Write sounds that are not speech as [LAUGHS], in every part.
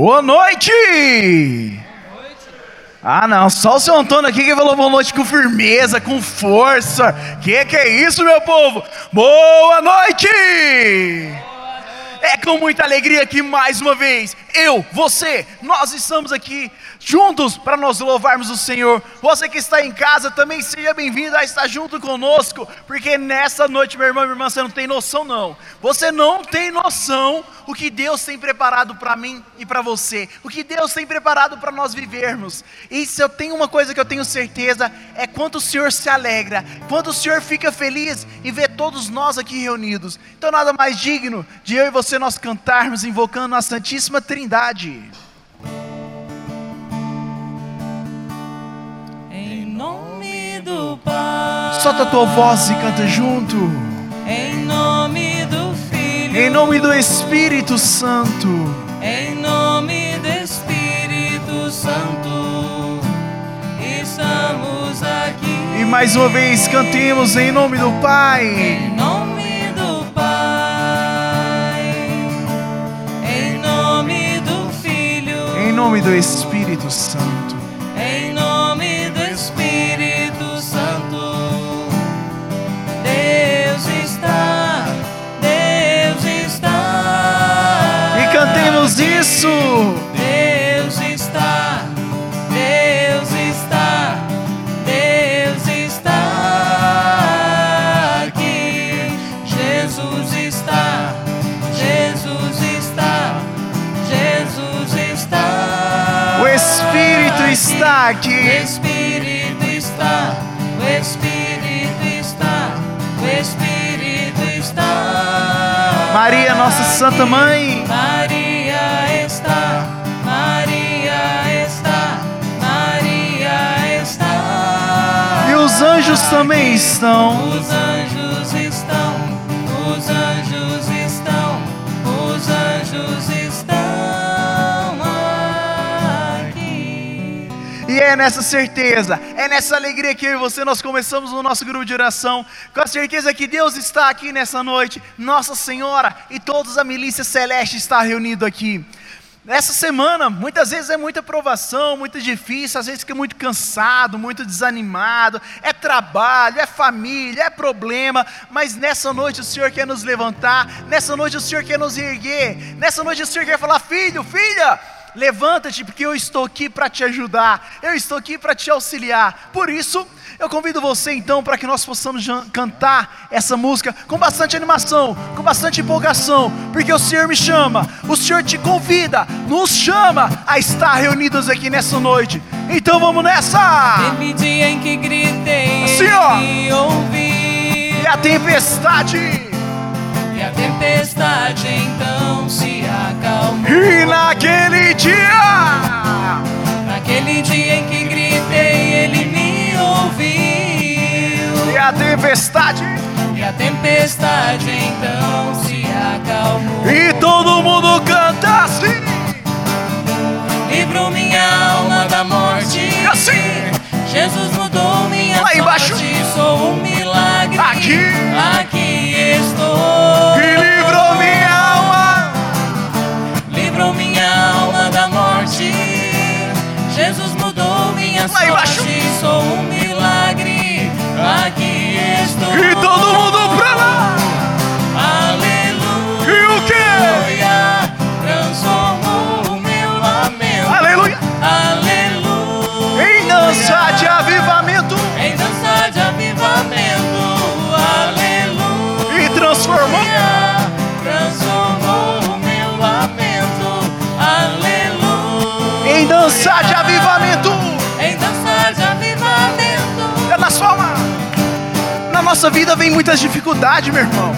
Boa noite! Ah, não, só o seu Antônio aqui que falou boa noite com firmeza, com força. Que que é isso, meu povo? Boa noite! É com muita alegria que mais uma vez, eu, você, nós estamos aqui juntos para nós louvarmos o Senhor. Você que está em casa também seja bem-vindo a estar junto conosco, porque nessa noite, meu irmão e minha irmã, você não tem noção não. Você não tem noção o que Deus tem preparado para mim e para você, o que Deus tem preparado para nós vivermos. E se eu tenho uma coisa que eu tenho certeza é quanto o Senhor se alegra, quanto o Senhor fica feliz em ver todos nós aqui reunidos. Então nada mais digno de eu e você nós cantarmos invocando a Santíssima Trindade. Em nome do Pai. Solta a tua voz e canta junto. Em nome do Filho. Em nome do Espírito Santo. Em nome do Espírito Santo. Estamos aqui. E mais uma vez cantemos em nome do Pai. Em nome Nome do Espírito Santo. Nossa Santa Mãe. Maria está, Maria está, Maria está. E os anjos também estão. É nessa certeza, é nessa alegria que eu e você nós começamos o nosso grupo de oração, com a certeza que Deus está aqui nessa noite, Nossa Senhora e todos a milícia celeste está reunido aqui. Essa semana, muitas vezes é muita provação, muito difícil, às vezes fica muito cansado, muito desanimado, é trabalho, é família, é problema, mas nessa noite o Senhor quer nos levantar, nessa noite o Senhor quer nos erguer, nessa noite o Senhor quer falar: filho, filha, levanta-te, porque eu estou aqui para te ajudar, eu estou aqui para te auxiliar. Por isso, eu convido você então para que nós possamos cantar essa música com bastante animação, com bastante empolgação, porque o Senhor me chama, o Senhor te convida, nos chama a estar reunidos aqui nessa noite. Então vamos nessa! Teve dia em que gritei Assim, ó. e ouvi E a tempestade, a tempestade então se acalmou e naquele dia, Naquele dia em que gritei ele me ouviu. e a tempestade, E a tempestade então se acalmou. E todo mundo canta assim, Livrou minha alma da morte. E assim. Jesus mudou minha Lá embaixo. sorte. Sou um milagre. Aqui. Aqui Aqui estou. Nossa vida vem muitas dificuldades, meu irmão.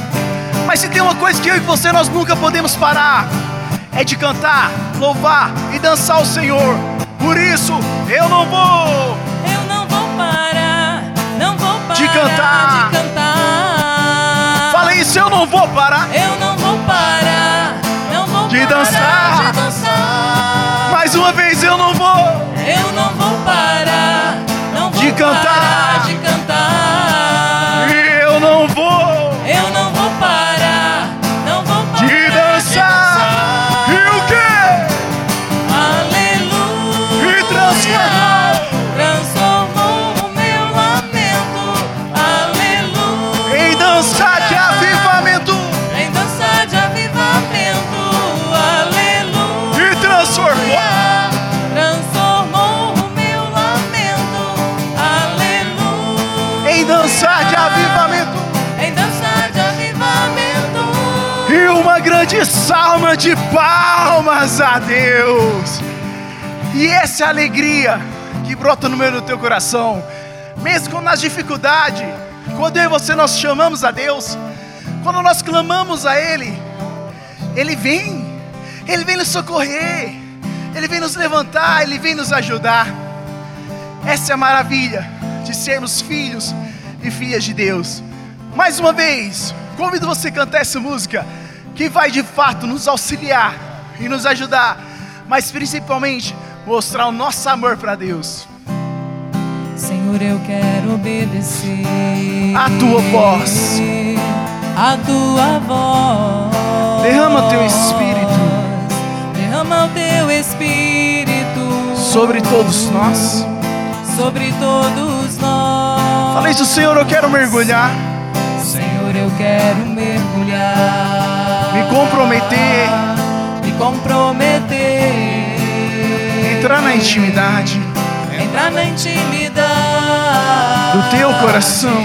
Mas se tem uma coisa que eu e você nós nunca podemos parar, é de cantar, louvar e dançar o Senhor. Por isso, eu não vou Eu não vou parar, não vou parar De cantar. de cantar. Fala isso, eu não vou parar. Eu não vou parar, não vou De parar dançar. de dançar. Mais uma vez, eu não vou. Eu não vou parar, não vou De cantar. parar de cantar. Grande salva de palmas a Deus. E essa é alegria que brota no meio do teu coração. Mesmo nas dificuldades, quando eu e você nós chamamos a Deus, quando nós clamamos a Ele, Ele vem, Ele vem nos socorrer, Ele vem nos levantar, Ele vem nos ajudar. Essa é a maravilha de sermos filhos e filhas de Deus. Mais uma vez, convido você a cantar essa música que vai de fato nos auxiliar e nos ajudar, mas principalmente mostrar o nosso amor para Deus. Senhor, eu quero obedecer A tua voz. A tua voz. Derrama teu espírito. Derrama o teu espírito Sobre todos nós. sobre todos nós. Falei isso, Senhor, eu quero mergulhar, Senhor, eu quero mergulhar. Me comprometer. Me comprometer. entrar na intimidade Entrar na intimidade do teu coração.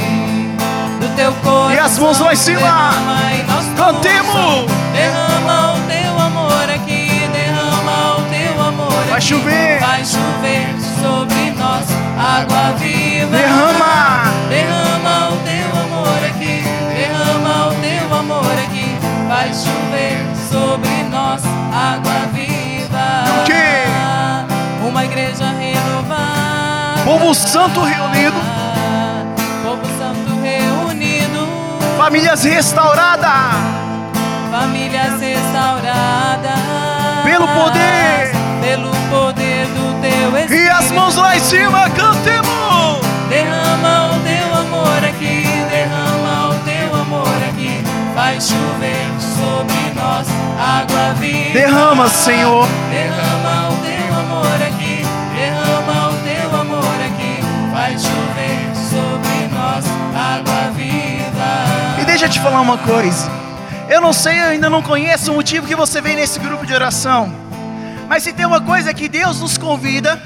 do teu coração. E as mãos lá em cima. Derrama Cantemos. Derrama o teu amor aqui, derrama o teu amor Vai aqui. chover. Vai chover sobre nós, água viva. Derrama. Derrama o teu amor aqui, derrama o teu amor aqui. Vai chover sobre nós, água viva. O quê? Uma igreja renovada. Povo santo reunido, Povo santo reunido, famílias restauradas. famílias restauradas. Pelo poder. Pelo poder do teu Espírito. E as mãos lá em cima, cantemos. Derrama o teu amor aqui, Vai chover sobre nós, água viva. Derrama, Senhor. Derrama o teu amor aqui, derrama o teu amor aqui. Vai chover sobre nós, água viva. E deixa eu te falar uma coisa. Eu não sei, eu ainda não conheço o motivo que você vem nesse grupo de oração. Mas se tem uma coisa que Deus nos convida,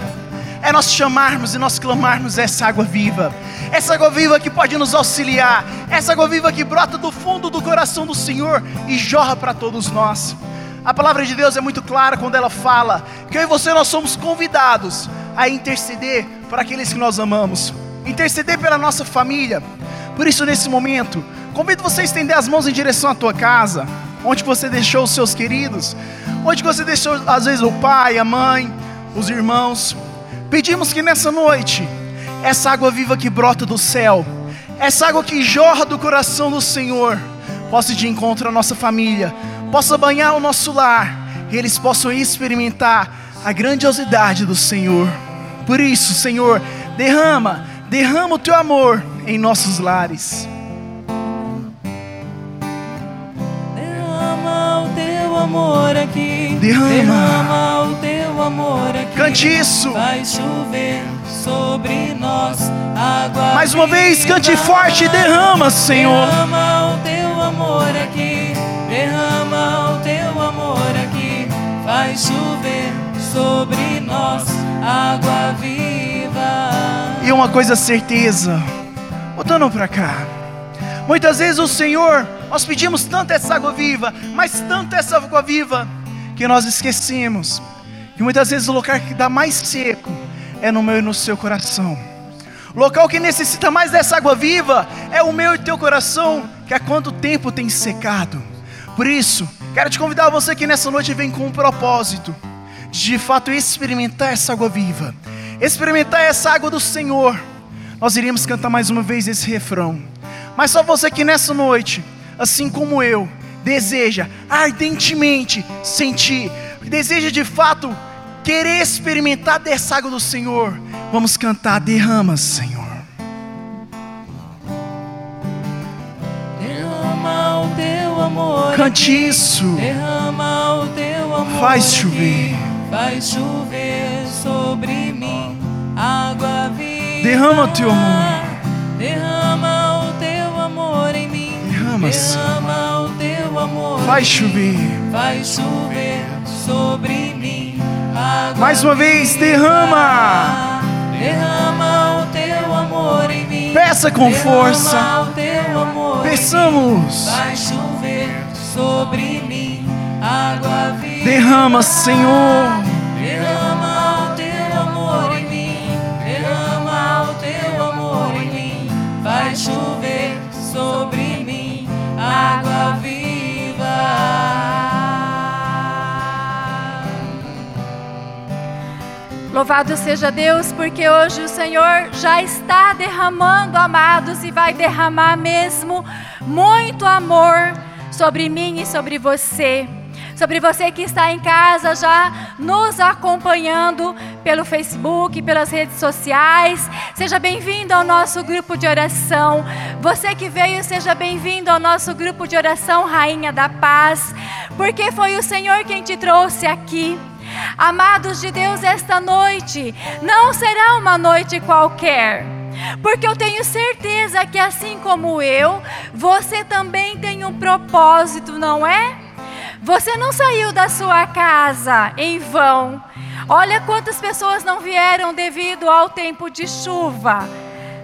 é nós chamarmos e nós clamarmos essa água viva. Essa água viva que pode nos auxiliar. Essa água viva que brota do fundo do coração do Senhor e jorra para todos nós. A palavra de Deus é muito clara quando ela fala que eu e você nós somos convidados a interceder para aqueles que nós amamos. Interceder pela nossa família. Por isso, nesse momento, convido você a estender as mãos em direção à tua casa, onde você deixou os seus queridos, onde você deixou, às vezes, o pai, a mãe, os irmãos. Pedimos que nessa noite, essa água viva que brota do céu, essa água que jorra do coração do Senhor, possa ir de encontro à nossa família, possa banhar o nosso lar, e eles possam experimentar a grandiosidade do Senhor. Por isso, Senhor, derrama, derrama o teu amor em nossos lares. Teu amor aqui. Derrama. Derrama o teu amor aqui. Cante isso. Vai chover sobre nós água. Mais uma vez, cante forte e derrama, Senhor. Derrama o teu amor aqui. Derrama o teu amor aqui. Vai chover sobre nós água viva. E uma coisa certeza, voltando para cá. Muitas vezes o Senhor, nós pedimos tanto essa água viva, mas tanto essa água viva, que nós esquecemos que muitas vezes o lugar que dá mais seco é no meu e no seu coração. O local que necessita mais dessa água viva é o meu e teu coração, que há quanto tempo tem secado. Por isso, quero te convidar você que nessa noite vem com um propósito de, de fato experimentar essa água viva, experimentar essa água do Senhor. Nós iríamos cantar mais uma vez esse refrão. Mas só você que nessa noite, assim como eu, deseja ardentemente sentir, deseja de fato querer experimentar dessa água do Senhor, vamos cantar, derrama, Senhor. Derrama o teu amor. Cante isso. Derrama o teu amor. Faz chover. Faz chover sobre mim água viva. Derrama o teu amor. Derrama mim. Derrama, o teu amor. Faz chover. Faz chover sobre mim água Mais uma vez, derrama. Derrama o teu amor em mim. Peça com força. Derrama mim. Peçamos. Vai chover sobre mim água viva. Derrama, Senhor. Água viva. Louvado seja Deus, porque hoje o Senhor já está derramando, amados, e vai derramar mesmo muito amor sobre mim e sobre você. Sobre você que está em casa já nos acompanhando pelo Facebook, pelas redes sociais. Seja bem-vindo ao nosso grupo de oração. Você que veio, seja bem-vindo ao nosso grupo de oração Rainha da Paz, porque foi o Senhor quem te trouxe aqui. Amados de Deus, esta noite não será uma noite qualquer. Porque eu tenho certeza que assim como eu, você também tem um propósito, não é? Você não saiu da sua casa em vão. Olha quantas pessoas não vieram devido ao tempo de chuva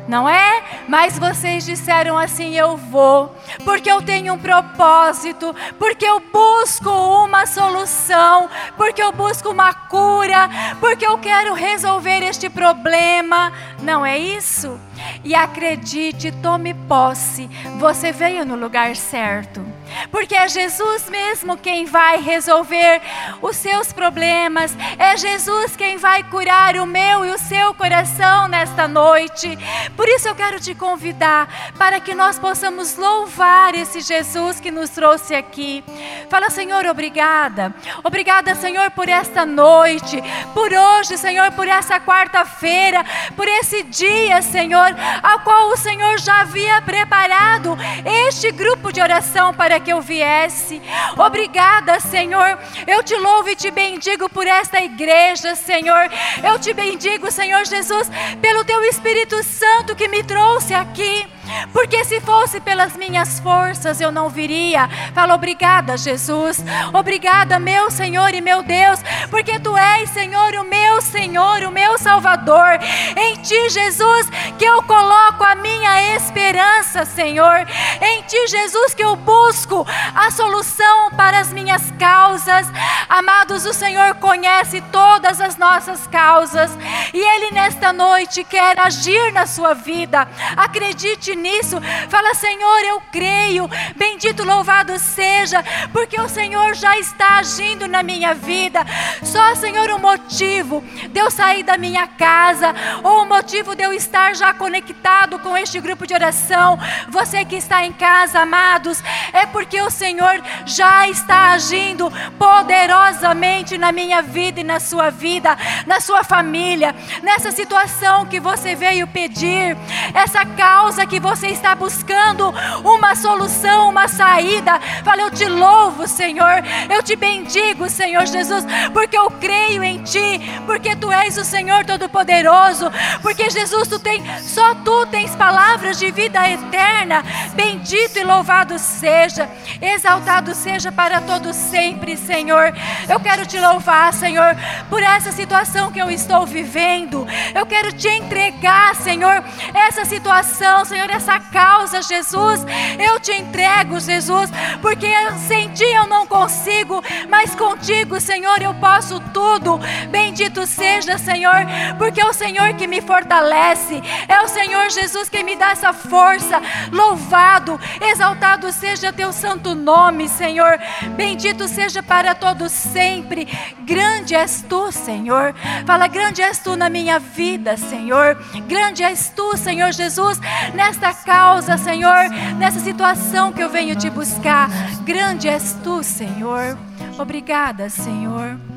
não é? Mas vocês disseram assim: eu vou, porque eu tenho um propósito, porque eu busco uma solução, porque eu busco uma cura, porque eu quero resolver este problema. Não é isso? E acredite, tome posse, você veio no lugar certo. Porque é Jesus mesmo quem vai resolver os seus problemas, é Jesus quem vai curar o meu e o seu coração nesta noite. Por isso eu quero te convidar para que nós possamos louvar esse Jesus que nos trouxe aqui. Fala, Senhor, obrigada. Obrigada, Senhor, por esta noite, por hoje, Senhor, por essa quarta-feira, por esse dia, Senhor, ao qual o Senhor já havia preparado este grupo de oração para que eu viesse. Obrigada, Senhor. Eu te louvo e te bendigo por esta igreja, Senhor. Eu te bendigo, Senhor Jesus, pelo teu Espírito Santo que me trouxe aqui. Porque se fosse pelas minhas forças eu não viria. Fala obrigada, Jesus. Obrigada, meu Senhor e meu Deus, porque tu és, Senhor, o meu Senhor, o meu Salvador. Em ti, Jesus, que eu coloco a minha esperança, Senhor. Em ti, Jesus, que eu busco a solução para as minhas causas. Amados, o Senhor conhece todas as nossas causas e ele nesta noite quer agir na sua vida. Acredite nisso. Fala, Senhor, eu creio. Bendito, louvado seja, porque o Senhor já está agindo na minha vida. Só, Senhor, o motivo de eu sair da minha casa, ou o motivo de eu estar já conectado com este grupo de oração, você que está em casa, amados, é porque o Senhor já está agindo poderosamente na minha vida e na sua vida, na sua família, nessa situação que você veio pedir, essa causa que você está buscando uma solução, uma saída. Fala, eu te louvo, Senhor, eu te bendigo, Senhor Jesus, porque eu creio em Ti, porque Tu és o Senhor Todo-Poderoso, porque Jesus, Tu tens, só Tu tens palavras de vida eterna. Bendito e louvado seja, exaltado seja para todo sempre, Senhor. Eu quero te louvar, Senhor, por essa situação que eu estou vivendo. Eu quero te entregar, Senhor, essa situação, Senhor, nessa causa, Jesus. Eu te entrego, Jesus, porque sem ti eu não consigo, mas contigo, Senhor, eu posso tudo. Bendito seja, Senhor, porque é o Senhor que me fortalece, é o Senhor Jesus que me dá essa força. Louvado, exaltado seja teu santo nome, Senhor. Bendito seja para todos sempre. Grande és tu, Senhor. Fala, grande és tu na minha vida, Senhor. Grande és tu, Senhor Jesus, nesta causa, Senhor, nessa situação que eu venho te buscar. Grande és tu, Senhor. Obrigada, Senhor.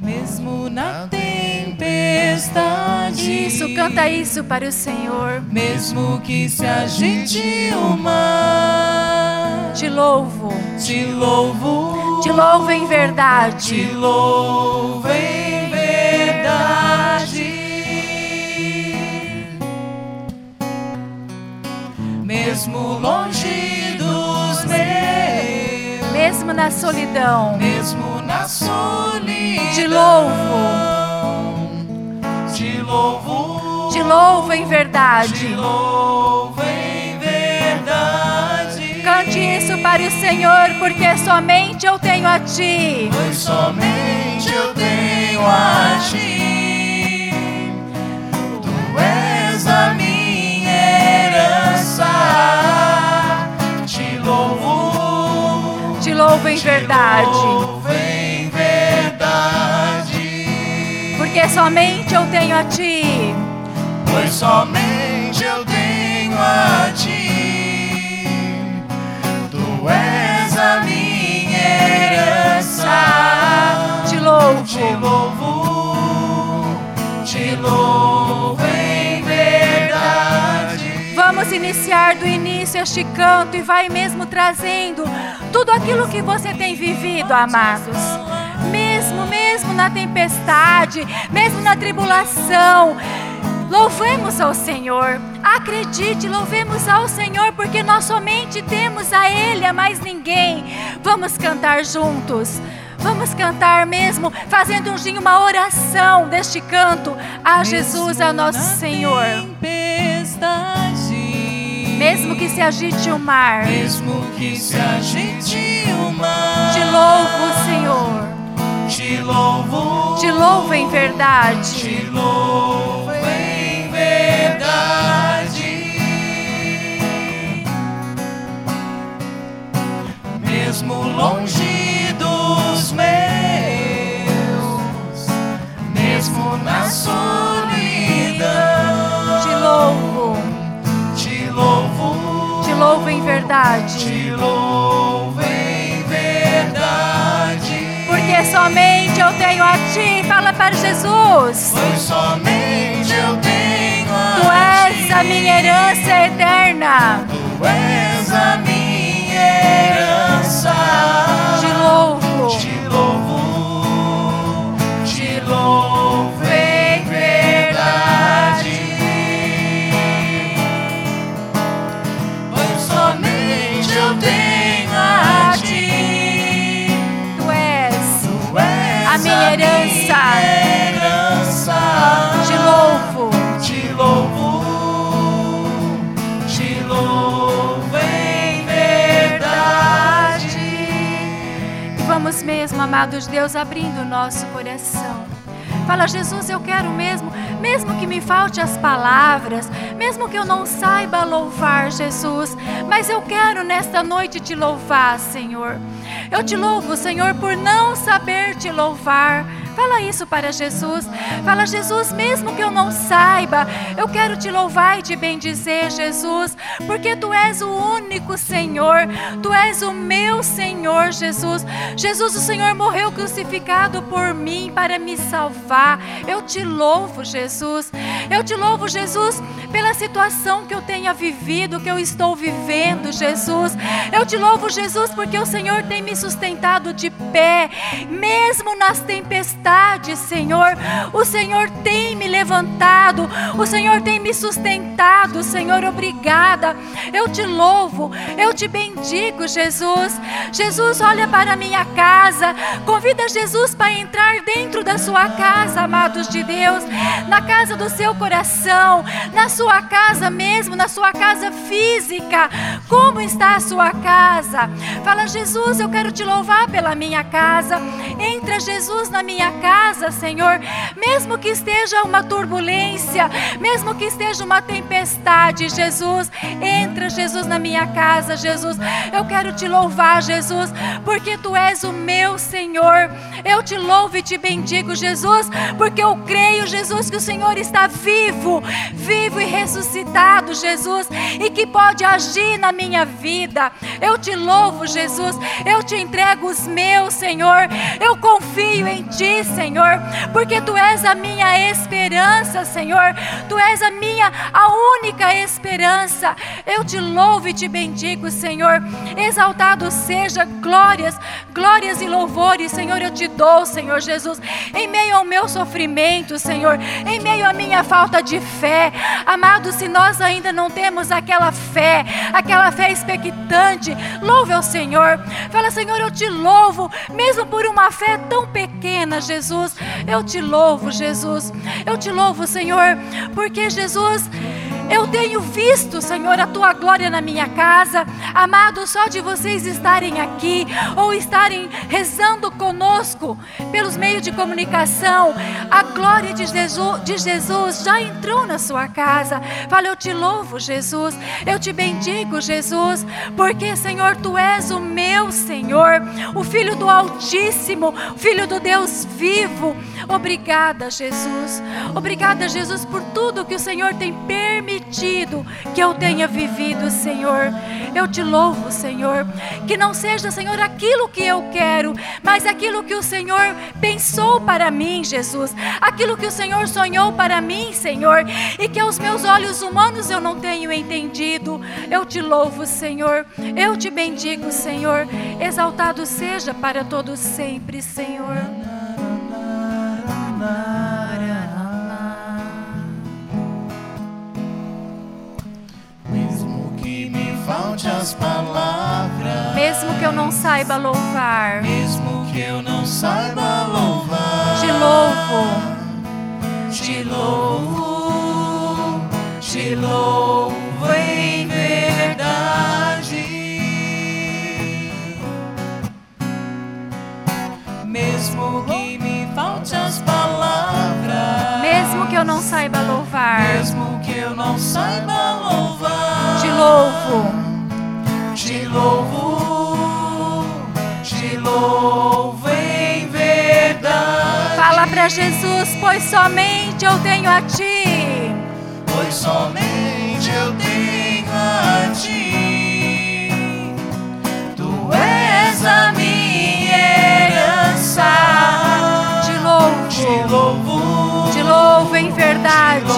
Mesmo na tempestade. Isso, canta isso para o Senhor. Mesmo que se agite o mar. Te louvo, Te louvo. te louvo em Te verdade. louvo em verdade. Mesmo longe Mesmo na solidão, mesmo na solidão, te louvo, te louvo, te louvo em te verdade. louvo em verdade. Cante isso para o Senhor, porque somente eu tenho a ti. Pois somente eu tenho a ti. Louvo em verdade. porque somente eu tenho a ti. Pois somente iniciar do início este canto e vai mesmo trazendo tudo aquilo que você tem vivido, amados. Mesmo, mesmo na tempestade, mesmo na tribulação, louvemos ao Senhor. Acredite, louvemos ao Senhor, porque nós somente temos a Ele, a mais ninguém. Vamos cantar juntos. Vamos cantar mesmo, fazendo um uma oração deste canto a Jesus, a nosso Senhor. Tempestade, Mesmo que se agite o mar, mesmo que se agite o mar, te louvo, Senhor. te louvo, Te louvo em verdade. te louvo em verdade. Mesmo longe dos meus, mesmo na solidão, em verdade. te louvo em verdade. Porque somente eu tenho a ti. Fala para Jesus. Pois somente eu tenho a Tu és a minha herança eterna. Tu és a minha herança. Te louvo, Te louvo, herança. Te louvo, Te louvo, te louvo em verdade. E vamos mesmo, amados Deus, abrindo o nosso coração. Fala, Jesus, eu quero mesmo, mesmo que me falte as palavras, mesmo que eu não saiba louvar, Jesus, mas eu quero nesta noite te louvar, Senhor. Eu te louvo, Senhor, por não saber te louvar. Fala isso para Jesus. Fala, Jesus, mesmo que eu não saiba, eu quero te louvar e te bendizer, Jesus, porque tu és o único Senhor, tu és o meu Senhor, Jesus. Jesus, o Senhor morreu crucificado por mim para me salvar. Eu te louvo, Jesus. Eu te louvo, Jesus, pela situação que eu tenha vivido, que eu estou vivendo, Jesus. Eu te louvo, Jesus, porque o Senhor tem me sustentado de pé, mesmo nas tempestades tempestade, Senhor. O Senhor tem me levantado, o Senhor tem me sustentado, Senhor. Obrigada. Eu te louvo, eu te bendigo, Jesus. Jesus, olha para a minha casa, convida Jesus para entrar dentro da sua casa, amados de Deus, na casa do seu coração, na sua casa mesmo, na sua casa física. Como está a sua casa? Fala, Jesus, eu quero te louvar pela minha casa. Entra, Jesus, na minha casa, Senhor. Mesmo que esteja uma turbulência, mesmo que esteja uma tempestade, Jesus, entra, Jesus, na minha casa, Jesus. Eu quero te louvar, Jesus, porque tu és o meu Senhor. Eu te louvo e te bendigo, Jesus, porque eu creio, Jesus, que o Senhor está vivo, vivo e ressuscitado, Jesus, e que pode agir na minha vida. Eu te louvo, Jesus. Eu te entrego os meus, Senhor. Eu confio em ti, Senhor, porque tu és a minha esperança, Senhor. Tu és a minha, a única esperança. Eu te louvo e te bendigo, Senhor. Exaltado seja glórias, glórias e louvores, Senhor. Eu te dou, Senhor Jesus, em meio ao meu sofrimento, Senhor, em meio à minha falta de fé. Amado, se nós ainda não temos aquela fé, aquela fé expectante, louve ao Senhor. Fala, Senhor, eu te louvo, mesmo por uma fé tão pequena, Jesus. Eu te louvo, Jesus. Eu te louvo, Senhor, porque Jesus. Eu tenho visto, Senhor, a tua glória na minha casa. Amado, só de vocês estarem aqui ou estarem rezando conosco pelos meios de comunicação, a glória de Jesus, de Jesus já entrou na sua casa. Fala, eu te louvo, Jesus. Eu te bendigo, Jesus, porque, Senhor, tu és o meu Senhor, o Filho do Altíssimo, Filho do Deus vivo. Obrigada, Jesus. Obrigada, Jesus, por tudo que o Senhor tem permitido que eu tenha vivido, Senhor. Eu te louvo, Senhor. Que não seja, Senhor, aquilo que eu quero, mas aquilo que o Senhor pensou para mim, Jesus. Aquilo que o Senhor sonhou para mim, Senhor. E que aos meus olhos humanos eu não tenho entendido. Eu te louvo, Senhor. Eu te bendigo, Senhor. Exaltado seja para todos sempre, Senhor. Falte as palavras, Mesmo que eu não saiba louvar, mesmo que eu não saiba louvar, te louvo. Te louvo, te louvo em verdade. Mesmo que me falte as palavras, Mesmo que eu não saiba louvar, mesmo que eu não saiba louvar, te louvo. Te louvo, te louvo em verdade. Fala para Jesus, pois somente eu tenho a ti. pois somente eu tenho a ti. Tu és a minha herança. Te Te louvo, louvo, te louvo em verdade.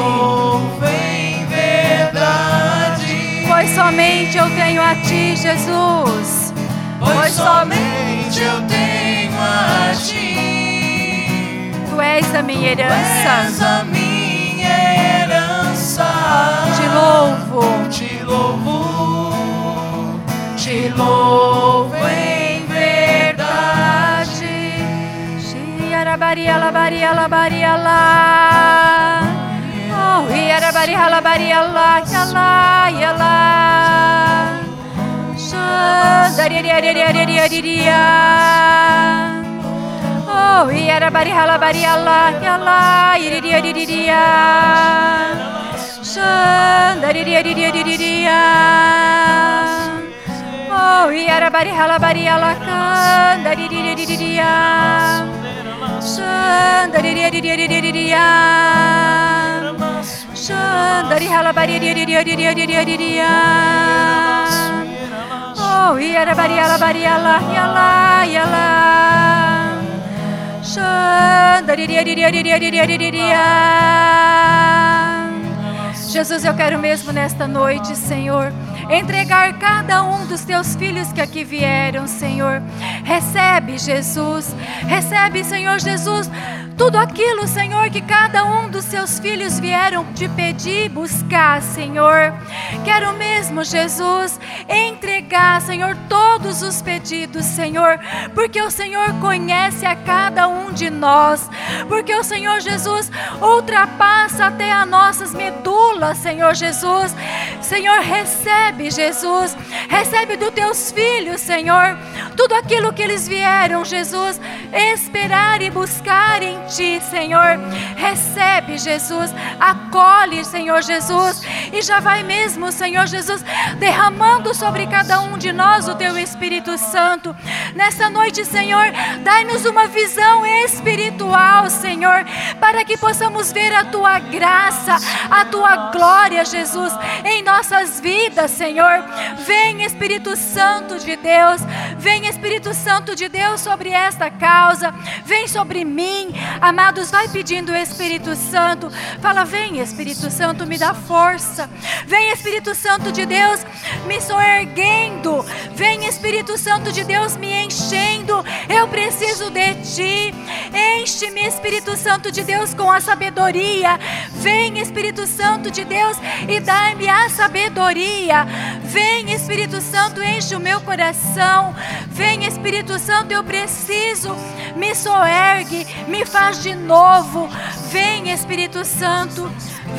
Somente eu tenho a ti, Jesus. Pois somente eu tenho a ti. Tu és a minha Tu és herança. a minha herança. Te louvo, Te louvo, te louvo em verdade. Xiarabaria, labaria, labaria, lá. Oh, iya bari hala bari Allah, ya Allah, ya Allah. Dari dia dia dia dia dia dia dia. Oh, iya bari hala bari Allah, ya Allah, ini dia di dia dia. Dari dia dia dia dia dia. Oh, iya bari hala bari Allah kan, dari dia dia dia dia. Dari dia dia dia dia dia dia. Oh, iarabari alabari ala yala yala. Jesus, eu quero mesmo nesta noite, Senhor, entregar cada um dos teus filhos que aqui vieram, Senhor. Recebe, Jesus. Recebe, Senhor Jesus, tudo aquilo, Senhor, que cada um dos seus filhos vieram te pedir, buscar, Senhor. Quero mesmo, Jesus, entregar, Senhor, todos os pedidos, Senhor, porque o Senhor conhece a cada um de nós, porque o Senhor Jesus ultrapassa até as nossas medulas, Senhor Jesus. Senhor, recebe, Jesus, recebe dos teus filhos, Senhor, tudo aquilo que eles vieram, Jesus, esperar e buscar em ti, Senhor. Recebe, Jesus, acolhe, Senhor Jesus, e já vai mesmo, Senhor Jesus, derramando sobre cada um de nós o teu Espírito Santo. Nessa noite, Senhor, dai-nos uma visão espiritual, Senhor, para que possamos ver a tua graça, a tua glória, Jesus, em nossas vidas, Senhor. Vem, Espírito Santo de Deus, vem, Espírito Santo de Deus, sobre esta causa, vem sobre mim, amados. Vai pedindo, Espírito Santo, fala, vem, Espírito Santo, me dá força, vem, Espírito Santo de Deus, me soerguendo, vem, Espírito Santo de Deus, me enchendo. Eu preciso de ti, enche-me, Espírito Santo de Deus, com a sabedoria. Vem, Espírito Santo de Deus, e dai-me a sabedoria. Vem, Espírito Santo, enche o meu coração. Vem, Espírito Santo, eu preciso. Me soergue, me faz de novo. Vem, Espírito Santo.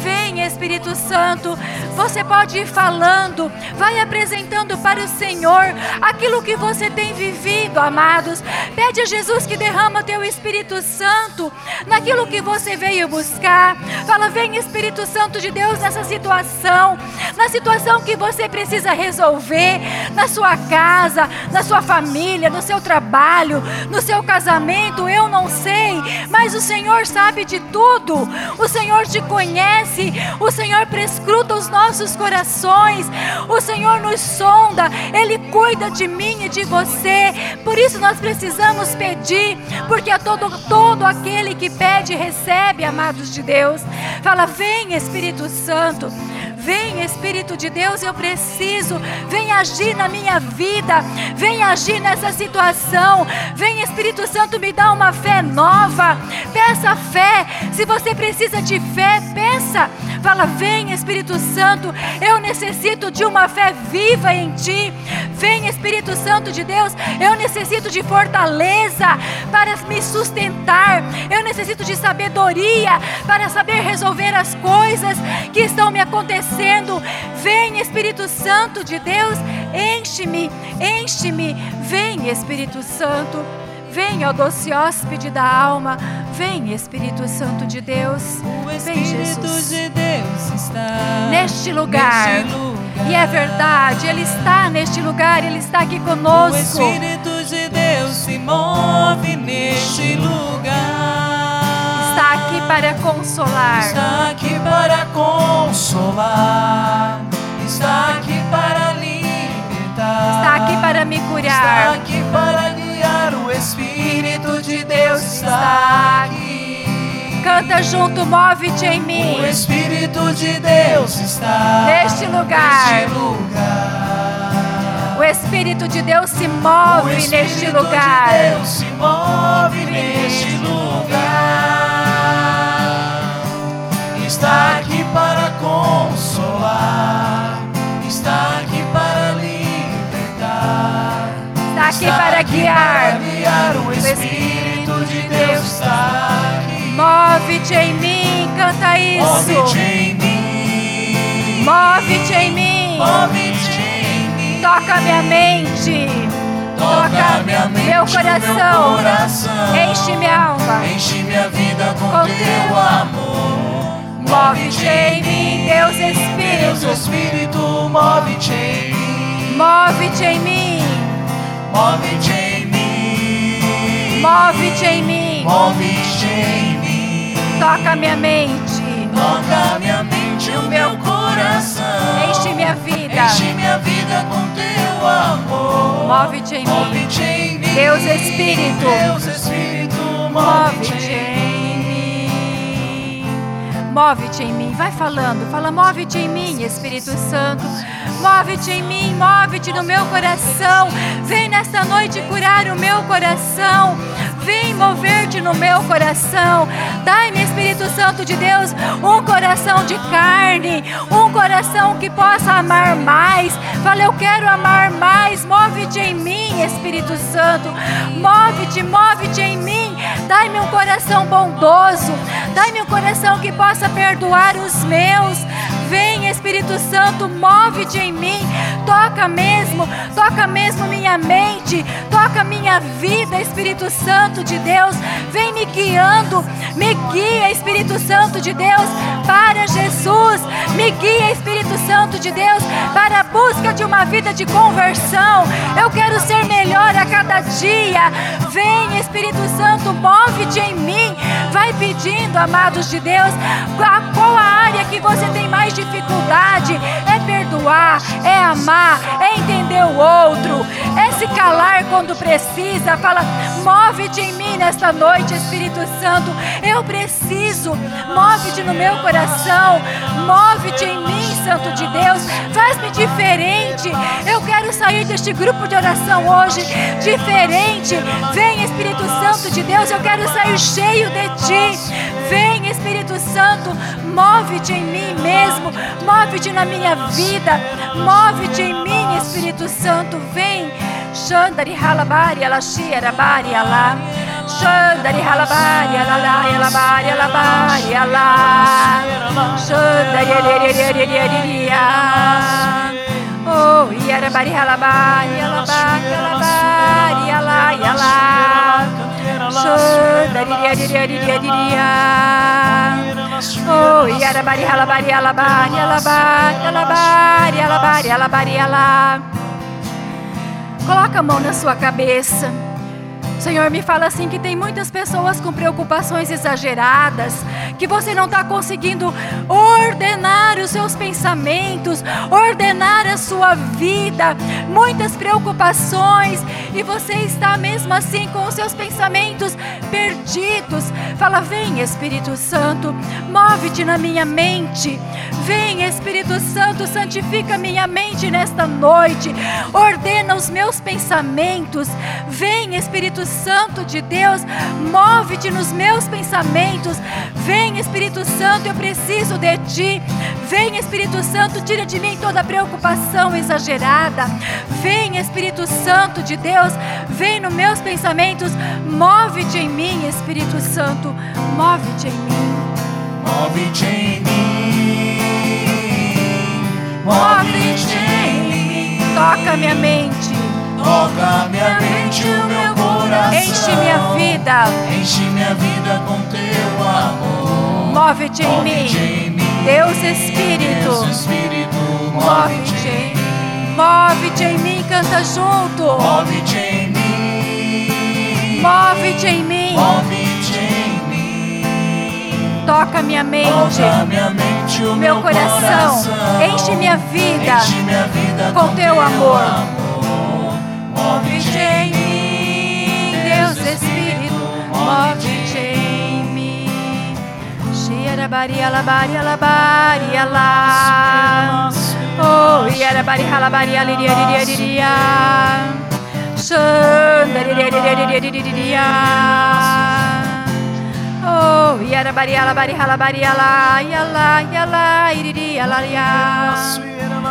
Vem, Espírito Santo. Você pode ir falando, vai apresentando para o Senhor aquilo que você tem vivido, amados. Pede a Jesus que derrama teu Espírito Santo naquilo que você veio buscar. Fala, vem Espírito Santo de Deus nessa situação, na situação que você precisa resolver, na sua casa, na sua família, no seu trabalho, no seu casamento. Eu não sei, mas o Senhor sabe de tudo. O Senhor te conhece. O Senhor prescruta os nossos corações. O Senhor nos sonda. Ele cuida de mim e de você. Por isso nós precisamos pedir, porque a todo todo aquele que pede recebe, amados de Deus. Fala: "Vem, Espírito Santo". Vem Espírito de Deus, eu preciso. Vem agir na minha vida. Vem agir nessa situação. Vem Espírito Santo me dar uma fé nova. Peça fé. Se você precisa de fé, peça. Fala, vem Espírito Santo. Eu necessito de uma fé viva em ti. Vem Espírito Santo de Deus. Eu necessito de fortaleza para me sustentar. Eu necessito de sabedoria para saber resolver as coisas que estão me acontecendo acontecendo. Vem, Espírito Santo de Deus, enche-me, enche-me. Vem, Espírito Santo. Vem, ó doce hóspede da alma. Vem, Espírito Santo de Deus. O Espírito de Deus está Neste lugar. neste lugar. E é verdade, Ele está neste lugar, Ele está aqui O conosco. Espírito de Deus se move neste lugar. Está aqui para consolar. Está aqui para consolar. Está aqui para libertar. Está aqui para me Está curar. aqui para guiar. O Espírito de Deus está aqui. Canta junto, move-te em mim. O Espírito de Deus está Neste lugar. neste lugar. O Espírito de Deus se O move neste Espírito lugar. de Deus se move neste lugar. Espírito de Deus está aqui. Move-te em mim, canta isso. Move-te em mim. Move-te em mim. Move-te em mim. Toca minha mente. Toca minha mente, meu coração. meu coração. Enche minha alma. Enche minha vida com, Com teu amor. Move-te em mim, Deus Deus Espírito. Espírito, move-te em mim. Move-te em mim. Move-te em mim. Move-te em mim. Move-te em mim. Toca minha mente. Toca minha mente, o meu coração. Enche minha vida. Enche minha vida com teu amor. Move-te em mim. Move-te em mim. Deus Espírito. Deus Espírito, Move-te mim. em mim. Move-te em mim, vai falando, fala, move-te em mim, Espírito Santo. Move-te em mim, move-te no meu coração. Vem nesta noite curar o meu coração. Vem mover-te no meu coração. Dai-me, Espírito Santo de Deus, um coração de carne, um coração que possa amar mais. Fala, eu quero amar mais. Move-te em mim, Espírito Santo. Move-te, move-te em mim. Dai-me um coração bondoso. Dai-me um coração que possa perdoar os meus. Vem, Espírito Santo, move-te em mim. Toca mesmo, toca mesmo minha mente, toca minha vida, Espírito Santo de Deus. Vem me guiando, me guia, Espírito Santo de Deus, para Jesus. Me guia, Espírito Santo de Deus, para busca de uma vida de conversão. Eu quero ser melhor a cada dia. Vem, Espírito Santo, move-te em mim. Vai pedindo, amados de Deus, qual a área que você tem mais dificuldade? É perdoar, é amar, é entender o outro, é se calar quando precisa. Fala, move-te em mim nesta noite, Espírito Santo. Eu preciso, move-te no meu coração, move-te em mim, Santo de Deus. Faz-me diferente. Eu quero sair deste grupo de oração hoje diferente. Vem, Espírito Santo de Deus, eu quero sair cheio de ti. Vem, Espírito Santo, move-te em mim mesmo, move-te na minha vida, move-te em mim, Espírito Santo, vem. Xandari halabari alashi arabari alá. Xandari halabari alalai alabari alabari alá. Xandari. Oh, yarabari halabari alabari alabari alai alá. Oh, yarabari halabari alabari alabari alabari alabari alabari alá. Coloca a mão na sua cabeça. Senhor, me fala assim que tem muitas pessoas com preocupações exageradas, que você não está conseguindo ordenar os seus pensamentos, ordenar a sua vida, muitas preocupações, e você está mesmo assim com os seus pensamentos perdidos. Fala, vem Espírito Santo, move-te na minha mente. Vem Espírito Santo, santifica minha mente nesta noite. Ordena os meus pensamentos. Vem Espírito Santo de Deus, move-te nos meus pensamentos. Vem Espírito Santo, eu preciso de ti. Vem Espírito Santo, tira de mim toda preocupação exagerada. Vem Espírito Santo de Deus, vem nos meus pensamentos. Move-te em mim, Espírito Santo. Move-te em mim. Move-te em mim. Move-te em mim. Toca minha mente. Toca minha mente, o meu coração. Enche minha vida. Enche minha vida com teu amor. Move-te em mim. em mim. Deus Espírito. Deus Espírito, Move-te em mim. Move-te em mim, canta junto. Move-te em mim. Move-te em mim. Move-te em mim. Toca minha mente. Toca minha mente, o Meu coração. Enche minha vida Enche minha vida com teu amor. amor. Move-te em mim, Move-te em mim. Xierabari, alabari, alabari, alá. Oh, yarabari, halabari, aliria, liria, liria. Xandari, liria, liria, liria, liria. Oh, yarabari, alabari, halabari, alá, yalá, yalá, iriri, alaria.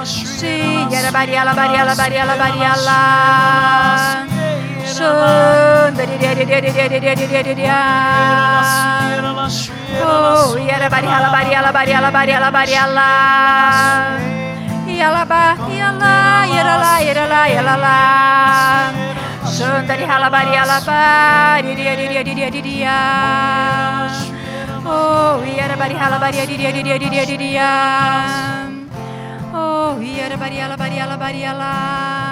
Shi, yarabari, alabari, alabari, alabari, alá. Xandari, liria, liria, liria, liria, liria, liria. Oh, yarabari, halabari, alabari, alabari, alabari, alá. Yalaba, yalá, yaralá, yaralá, yaralá. Xandari, halabari, alabari, liria, liria, liria, liria. Oh, yarabari, halabari, liria, liria, liria, liria. Oh, yarabari, alabari, alabari, alá. Shi, yarabari, alá. Shi, yarari, yarari, yarari, yarari. Deus está dando assim a humildade para várias pessoas aqui. Porque muitos de nós queremos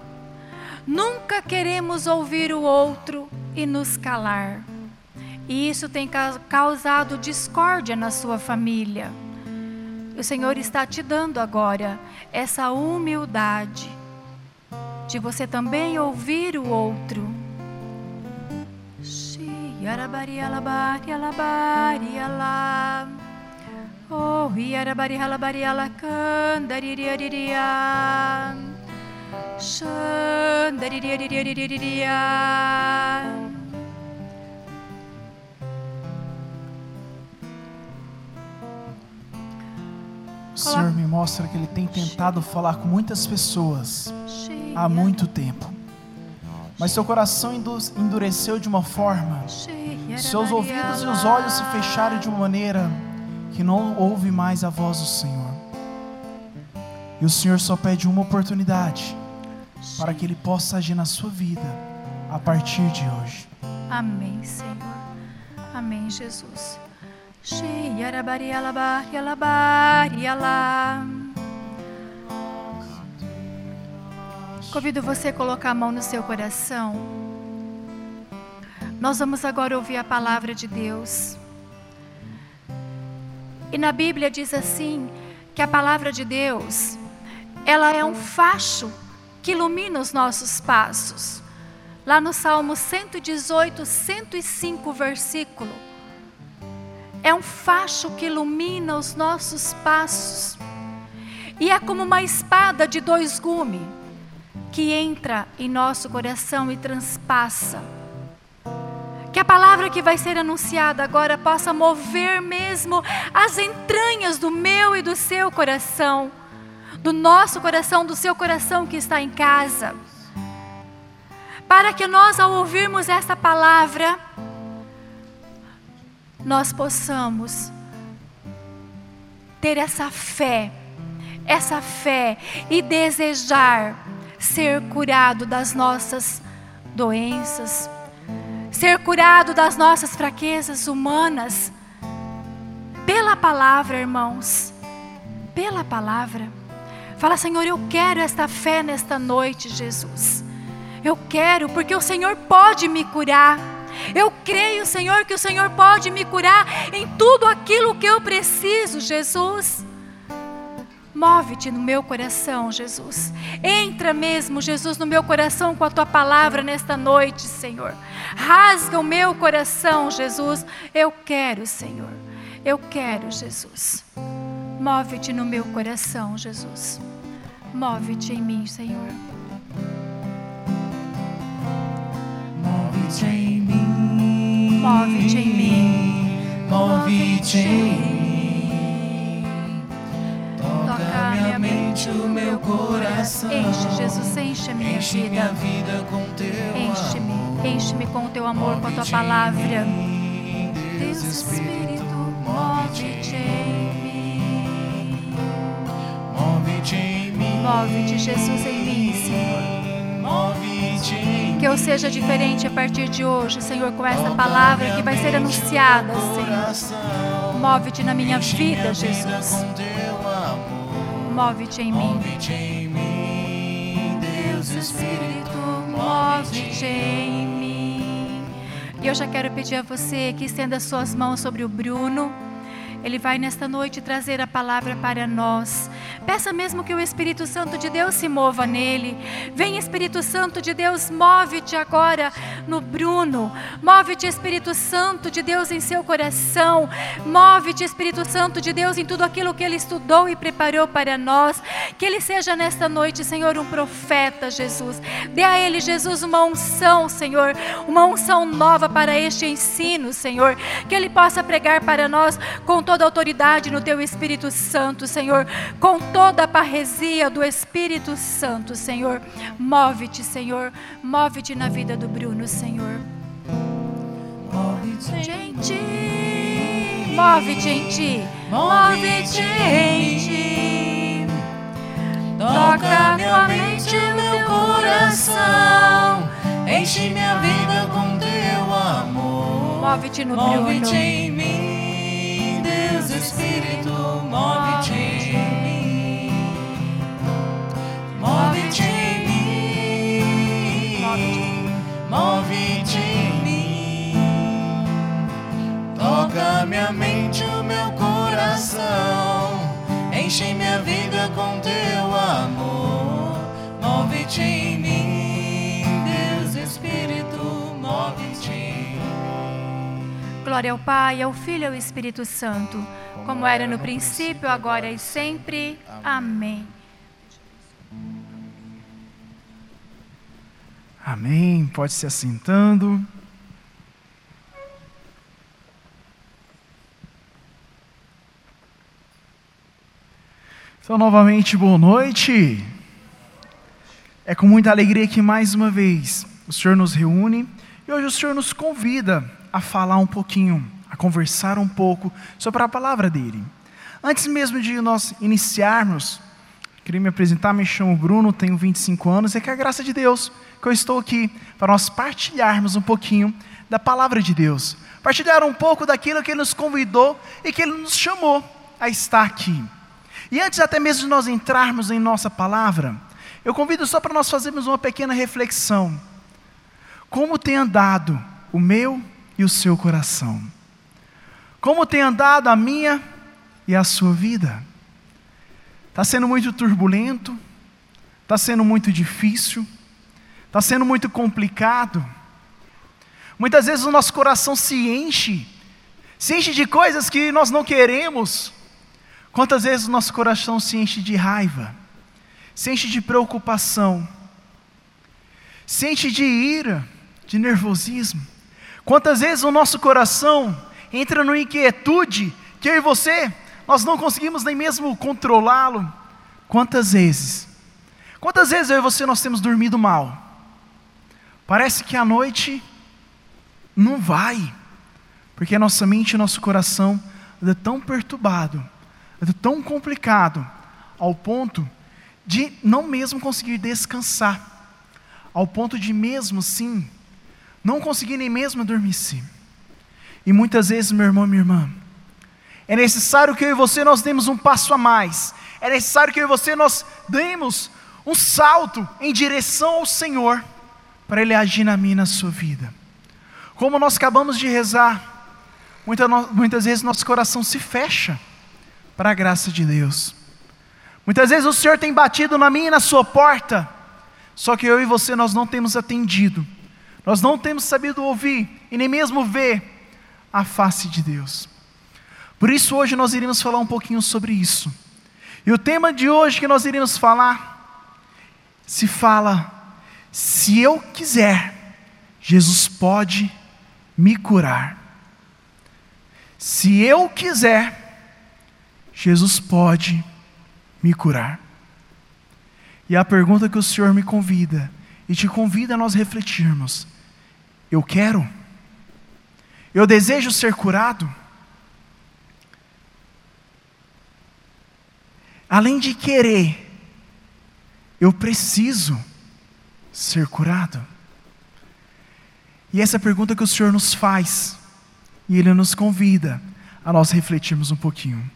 nunca queremos ouvir o outro e nos calar. E isso tem causado discórdia na sua família. O Senhor está te dando agora essa humildade de você também ouvir o outro. Oh, Shandaririariria. O Senhor me mostra que Ele tem tentado falar com muitas pessoas há muito tempo. Mas seu coração endureceu de uma forma, seus ouvidos e os olhos se fecharam de uma maneira que não ouve mais a voz do Senhor. E o Senhor só pede uma oportunidade para que Ele possa agir na sua vida a partir de hoje. Amém, Senhor. Amém, Jesus. Convido você a colocar a mão no seu coração. Nós vamos agora ouvir a palavra de Deus. E na Bíblia diz assim: que a palavra de Deus, ela é um facho que ilumina os nossos passos. Lá no Salmo 118, 105, versículo é um facho que ilumina os nossos passos. E é como uma espada de dois gumes que entra em nosso coração e transpassa. Que a palavra que vai ser anunciada agora possa mover mesmo as entranhas do meu e do seu coração, do nosso coração, do seu coração que está em casa. Para que nós, ao ouvirmos essa palavra, nós possamos ter essa fé, essa fé e desejar ser curado das nossas doenças, ser curado das nossas fraquezas humanas, pela palavra, irmãos, pela palavra. Fala, Senhor, eu quero esta fé nesta noite, Jesus. Eu quero, porque o Senhor pode me curar. Eu creio, Senhor, que o Senhor pode me curar em tudo aquilo que eu preciso, Jesus. Move-te no meu coração, Jesus. Entra mesmo, Jesus, no meu coração com a tua palavra nesta noite, Senhor. Rasga o meu coração, Jesus. Eu quero, Senhor. Eu quero, Jesus. Move-te no meu coração, Jesus. Move-te em mim, Senhor. Move-te em mim. Move-te em mim. Move-te em mim. Toca minha mente, o meu coração. Enche, Jesus, enche a minha Enche vida. minha vida com teu Enche-me, amor. enche-me com o teu amor, com a tua palavra. mim, Deus Espírito, move-te em mim. Move-te em mim. Move-te, Jesus, em mim, Senhor. Que eu seja diferente a partir de hoje, Senhor, com essa palavra que vai ser anunciada, Senhor. Move-te na minha vida, Jesus. Move-te em mim, Deus Espírito. move-te em mim. E eu já quero pedir a você que estenda suas mãos sobre o Bruno. Ele vai nesta noite trazer a palavra para nós. Peça mesmo que o Espírito Santo de Deus se mova nele. Vem, Espírito Santo de Deus, move-te agora no Bruno. Move-te, Espírito Santo de Deus, em seu coração. Move-te, Espírito Santo de Deus, em tudo aquilo que ele estudou e preparou para nós. Que ele seja nesta noite, Senhor, um profeta, Jesus. Dê a ele, Jesus, uma unção, Senhor. Uma unção nova para este ensino, Senhor. Que ele possa pregar para nós com a autoridade no teu Espírito Santo, Senhor. Com toda a parresia do Espírito Santo, Senhor. Move-te, Senhor. Move-te na vida do Bruno, Senhor. Move-te em ti. Move-te em ti. Move-te em ti. Toca minha mente meu coração. Enche minha vida com teu amor. Move-te no Move-te Bruno. em mim, Deus Espírito, move-te em mim. Move-te em mim. Move-te em mim. Toca minha mente, o meu coração. Enche minha vida com teu amor. Move-te em mim, Glória ao Pai, ao Filho e ao Espírito Santo, como era no princípio, agora e sempre. Amém. Amém. Pode se assentando. Então, novamente, boa noite. É com muita alegria que mais uma vez o Senhor nos reúne e hoje o Senhor nos convida a falar um pouquinho, a conversar um pouco sobre a palavra dele. Antes mesmo de nós iniciarmos, queria me apresentar, me chamo Bruno, tenho 25 anos e é com a graça de Deus que eu estou aqui para nós partilharmos um pouquinho da palavra de Deus, partilhar um pouco daquilo que Ele nos convidou e que Ele nos chamou a estar aqui. E antes até mesmo de nós entrarmos em nossa palavra, eu convido só para nós fazermos uma pequena reflexão. Como tem andado o meu e o seu coração? Como tem andado a minha e a sua vida? Está sendo muito turbulento? Está sendo muito difícil? Está sendo muito complicado? Muitas vezes o nosso coração se enche, se enche de coisas que nós não queremos. Quantas vezes o nosso coração se enche de raiva, se enche de preocupação, se enche de ira, de nervosismo? Quantas vezes o nosso coração entra numa inquietude que eu e você, nós não conseguimos nem mesmo controlá-lo? Quantas vezes? Quantas vezes eu e você nós temos dormido mal? Parece que a noite não vai, porque a nossa mente e nosso coração anda tão perturbado, anda tão complicado, ao ponto de não mesmo conseguir descansar, ao ponto de mesmo sim, não conseguir nem mesmo adormecer. E muitas vezes, meu irmão, minha irmã, é necessário que eu e você nós demos um passo a mais. É necessário que eu e você nós demos um salto em direção ao Senhor para Ele agir na minha e na sua vida. Como nós acabamos de rezar, muitas, muitas vezes nosso coração se fecha para a graça de Deus. Muitas vezes o Senhor tem batido na minha e na sua porta, só que eu e você nós não temos atendido, nós não temos sabido ouvir e nem mesmo ver a face de Deus. Por isso hoje nós iremos falar um pouquinho sobre isso. E o tema de hoje que nós iremos falar se fala se eu quiser, Jesus pode me curar. Se eu quiser, Jesus pode me curar. E a pergunta que o Senhor me convida, e te convida a nós refletirmos: eu quero? Eu desejo ser curado? Além de querer, eu preciso ser curado? E essa é a pergunta que o Senhor nos faz, e Ele nos convida a nós refletirmos um pouquinho.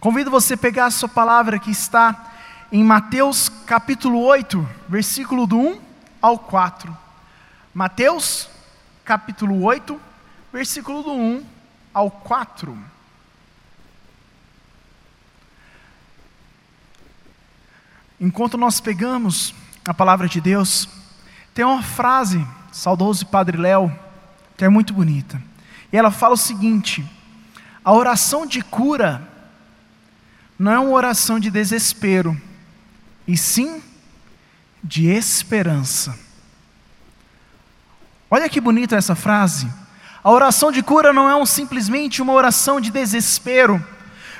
Convido você a pegar a sua palavra que está em Mateus capítulo 8, versículo do 1 ao 4. Mateus capítulo 8, versículo do 1 ao 4. Enquanto nós pegamos a palavra de Deus, tem uma frase, saudoso Padre Léo, que é muito bonita. E ela fala o seguinte: a oração de cura não é uma oração de desespero, e sim de esperança. Olha que bonita essa frase. A oração de cura não é um, simplesmente uma oração de desespero.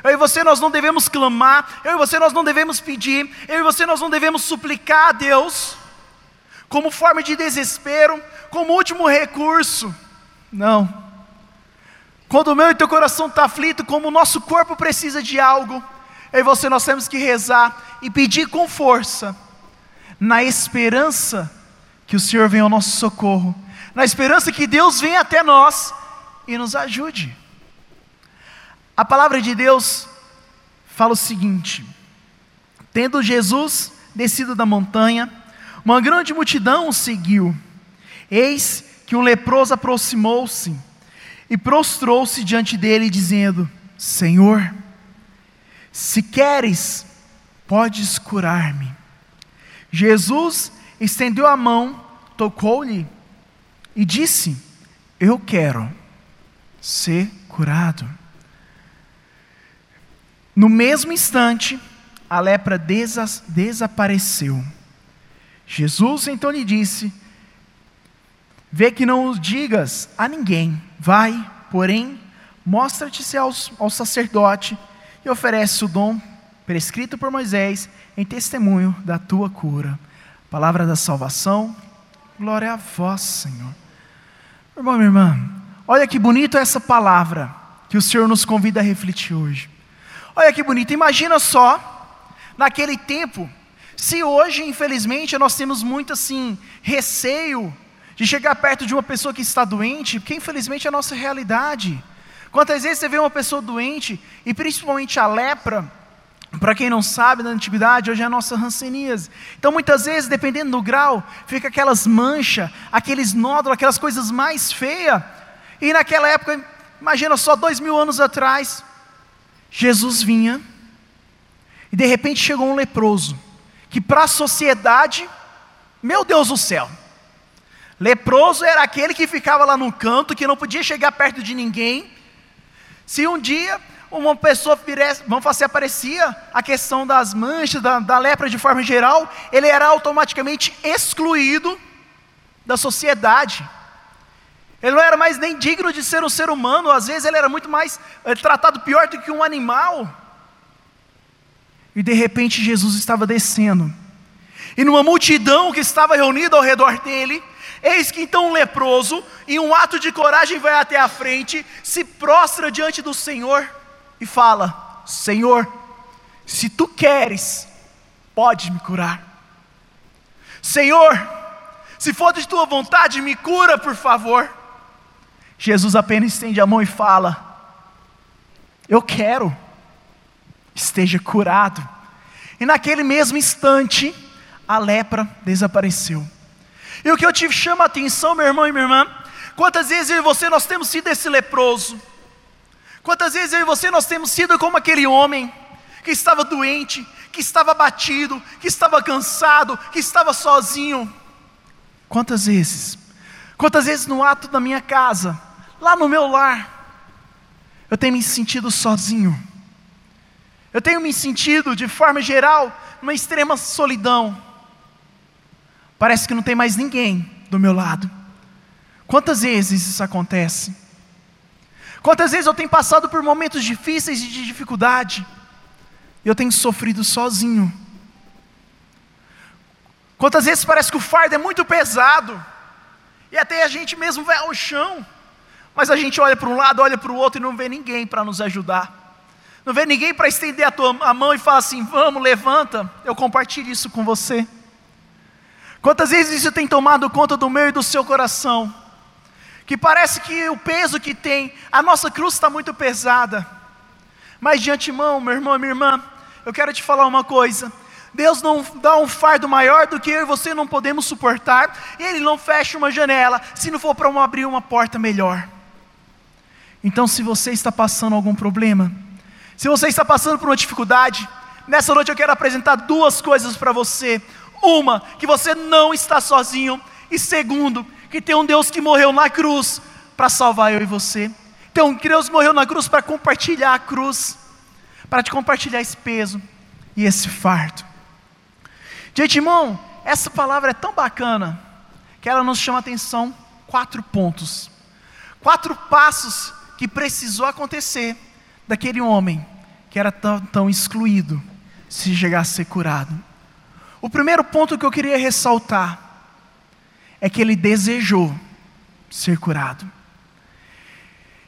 Eu e você nós não devemos clamar, eu e você nós não devemos pedir, eu e você nós não devemos suplicar a Deus como forma de desespero, como último recurso. Não. Quando o meu e teu coração está aflito, como o nosso corpo precisa de algo, eu e você nós temos que rezar e pedir com força, na esperança que o Senhor venha ao nosso socorro, na esperança que Deus venha até nós e nos ajude. a palavra de Deus fala o seguinte: Tendo Jesus descido da montanha, uma grande multidão o seguiu. Eis que um leproso aproximou-se e prostrou-se diante dele, dizendo: Senhor, se queres, podes curar-me. Jesus estendeu a mão, tocou-lhe e disse: Eu quero ser curado. No mesmo instante, a lepra desa desapareceu. Jesus então lhe disse: Vê que não o digas a ninguém. Vai, porém, mostra-te ao, ao sacerdote e oferece o dom prescrito por Moisés em testemunho da tua cura. Palavra da salvação, glória a vós, Senhor. Irmão, minha irmã, olha que bonito essa palavra que o Senhor nos convida a refletir hoje. Olha que bonito, imagina só, naquele tempo, se hoje, infelizmente, nós temos muito assim, receio de chegar perto de uma pessoa que está doente, porque infelizmente é a nossa realidade. Quantas vezes você vê uma pessoa doente, e principalmente a lepra, para quem não sabe, na antiguidade, hoje é a nossa ranceníase. Então, muitas vezes, dependendo do grau, fica aquelas manchas, aqueles nódulos, aquelas coisas mais feias. E naquela época, imagina só dois mil anos atrás, Jesus vinha, e de repente chegou um leproso que para a sociedade, meu Deus do céu, leproso era aquele que ficava lá no canto, que não podia chegar perto de ninguém. Se um dia uma pessoa viresse, vamos fazer, aparecia a questão das manchas, da, da lepra de forma geral, ele era automaticamente excluído da sociedade. Ele não era mais nem digno de ser um ser humano, às vezes ele era muito mais é, tratado pior do que um animal. E de repente Jesus estava descendo. E numa multidão que estava reunida ao redor dele, eis que então um leproso, em um ato de coragem, vai até a frente, se prostra diante do Senhor e fala: Senhor, se tu queres, pode me curar. Senhor, se for de tua vontade, me cura, por favor. Jesus apenas estende a mão e fala: Eu quero esteja curado. E naquele mesmo instante, a lepra desapareceu. E o que eu te chamo a atenção, meu irmão e minha irmã, quantas vezes eu e você nós temos sido esse leproso? Quantas vezes eu e você nós temos sido como aquele homem que estava doente, que estava abatido, que estava cansado, que estava sozinho? Quantas vezes? Quantas vezes no ato da minha casa, lá no meu lar, eu tenho me sentido sozinho? Eu tenho me sentido, de forma geral, numa extrema solidão. Parece que não tem mais ninguém do meu lado. Quantas vezes isso acontece? Quantas vezes eu tenho passado por momentos difíceis e de dificuldade, e eu tenho sofrido sozinho? Quantas vezes parece que o fardo é muito pesado, e até a gente mesmo vai ao chão, mas a gente olha para um lado, olha para o outro e não vê ninguém para nos ajudar não vê ninguém para estender a, tua, a mão e falar assim: vamos, levanta, eu compartilho isso com você. Quantas vezes isso tem tomado conta do meu e do seu coração? Que parece que o peso que tem, a nossa cruz está muito pesada. Mas de antemão, meu irmão minha irmã, eu quero te falar uma coisa. Deus não dá um fardo maior do que eu e você não podemos suportar, e Ele não fecha uma janela se não for para abrir uma porta melhor. Então, se você está passando algum problema, se você está passando por uma dificuldade, nessa noite eu quero apresentar duas coisas para você. Uma, que você não está sozinho. E segundo, que tem um Deus que morreu na cruz para salvar eu e você. Tem um Deus que morreu na cruz para compartilhar a cruz, para te compartilhar esse peso e esse fardo. Gente, irmão, essa palavra é tão bacana que ela nos chama a atenção quatro pontos. Quatro passos que precisou acontecer daquele homem que era tão, tão excluído, se chegasse a ser curado. O primeiro ponto que eu queria ressaltar é que ele desejou ser curado.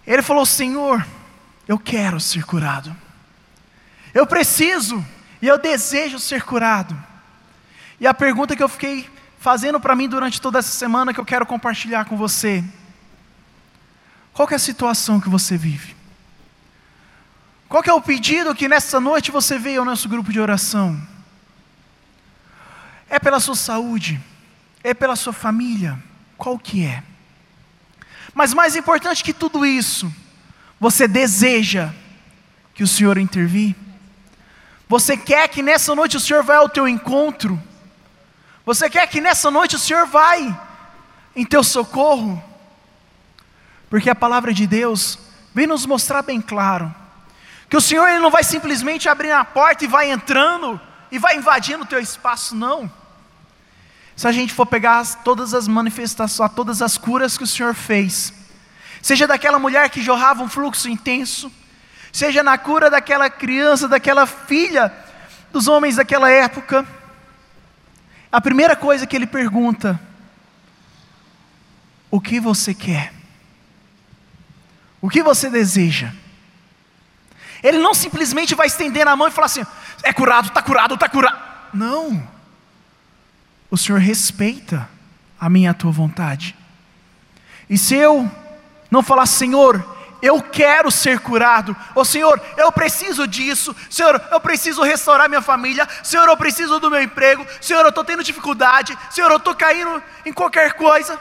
Ele falou: Senhor, eu quero ser curado. Eu preciso e eu desejo ser curado. E a pergunta que eu fiquei fazendo para mim durante toda essa semana que eu quero compartilhar com você: qual é a situação que você vive? Qual é o pedido que nessa noite você veio ao nosso grupo de oração? É pela sua saúde? É pela sua família? Qual que é? Mas mais importante que tudo isso, você deseja que o Senhor intervir? Você quer que nessa noite o Senhor vá ao teu encontro? Você quer que nessa noite o Senhor vai em teu socorro? Porque a palavra de Deus vem nos mostrar bem claro que o Senhor ele não vai simplesmente abrir a porta e vai entrando e vai invadindo o teu espaço, não. Se a gente for pegar todas as manifestações, todas as curas que o Senhor fez, seja daquela mulher que jorrava um fluxo intenso, seja na cura daquela criança, daquela filha dos homens daquela época, a primeira coisa que ele pergunta: O que você quer? O que você deseja? Ele não simplesmente vai estender a mão e falar assim: é curado, está curado, está curado. Não. O Senhor respeita a minha a tua vontade. E se eu não falar, Senhor, eu quero ser curado, ou Senhor, eu preciso disso, Senhor, eu preciso restaurar minha família, Senhor, eu preciso do meu emprego, Senhor, eu estou tendo dificuldade, Senhor, eu estou caindo em qualquer coisa.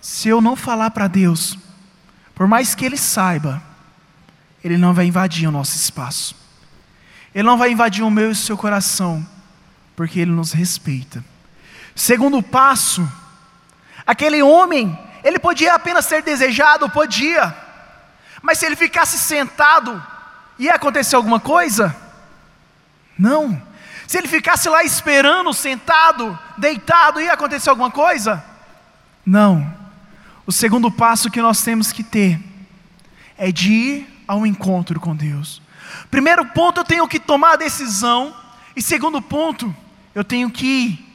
Se eu não falar para Deus, por mais que Ele saiba, Ele não vai invadir o nosso espaço, Ele não vai invadir o meu e o seu coração, porque Ele nos respeita. Segundo passo, aquele homem, ele podia apenas ser desejado, podia, mas se ele ficasse sentado, ia acontecer alguma coisa? Não. Se ele ficasse lá esperando, sentado, deitado, ia acontecer alguma coisa? Não. O segundo passo que nós temos que ter é de ir ao encontro com Deus. Primeiro ponto, eu tenho que tomar a decisão, e segundo ponto, eu tenho que ir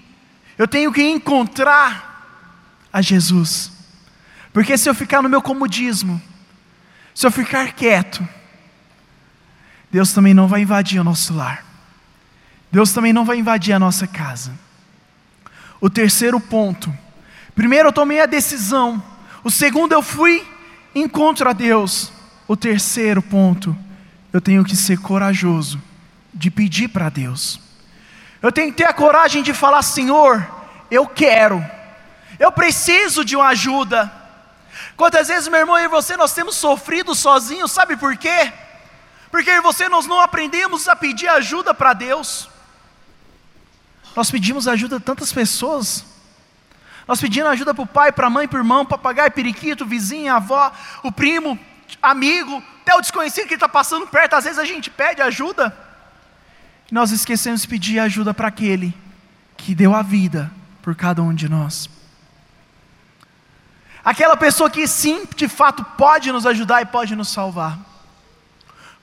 eu tenho que encontrar a Jesus. Porque se eu ficar no meu comodismo, se eu ficar quieto, Deus também não vai invadir o nosso lar. Deus também não vai invadir a nossa casa. O terceiro ponto. Primeiro eu tomei a decisão. O segundo eu fui encontro a Deus. O terceiro ponto, eu tenho que ser corajoso de pedir para Deus. Eu tenho que ter a coragem de falar: Senhor, eu quero, eu preciso de uma ajuda. Quantas vezes, meu irmão, e você nós temos sofrido sozinhos, sabe por quê? Porque você nós não aprendemos a pedir ajuda para Deus. Nós pedimos ajuda a tantas pessoas. Nós pedimos ajuda para o pai, para a mãe, para o irmão, papagaio, periquito, vizinho, avó, o primo, amigo, até o desconhecido que está passando perto. Às vezes a gente pede ajuda nós esquecemos de pedir ajuda para aquele que deu a vida por cada um de nós. Aquela pessoa que sim, de fato, pode nos ajudar e pode nos salvar.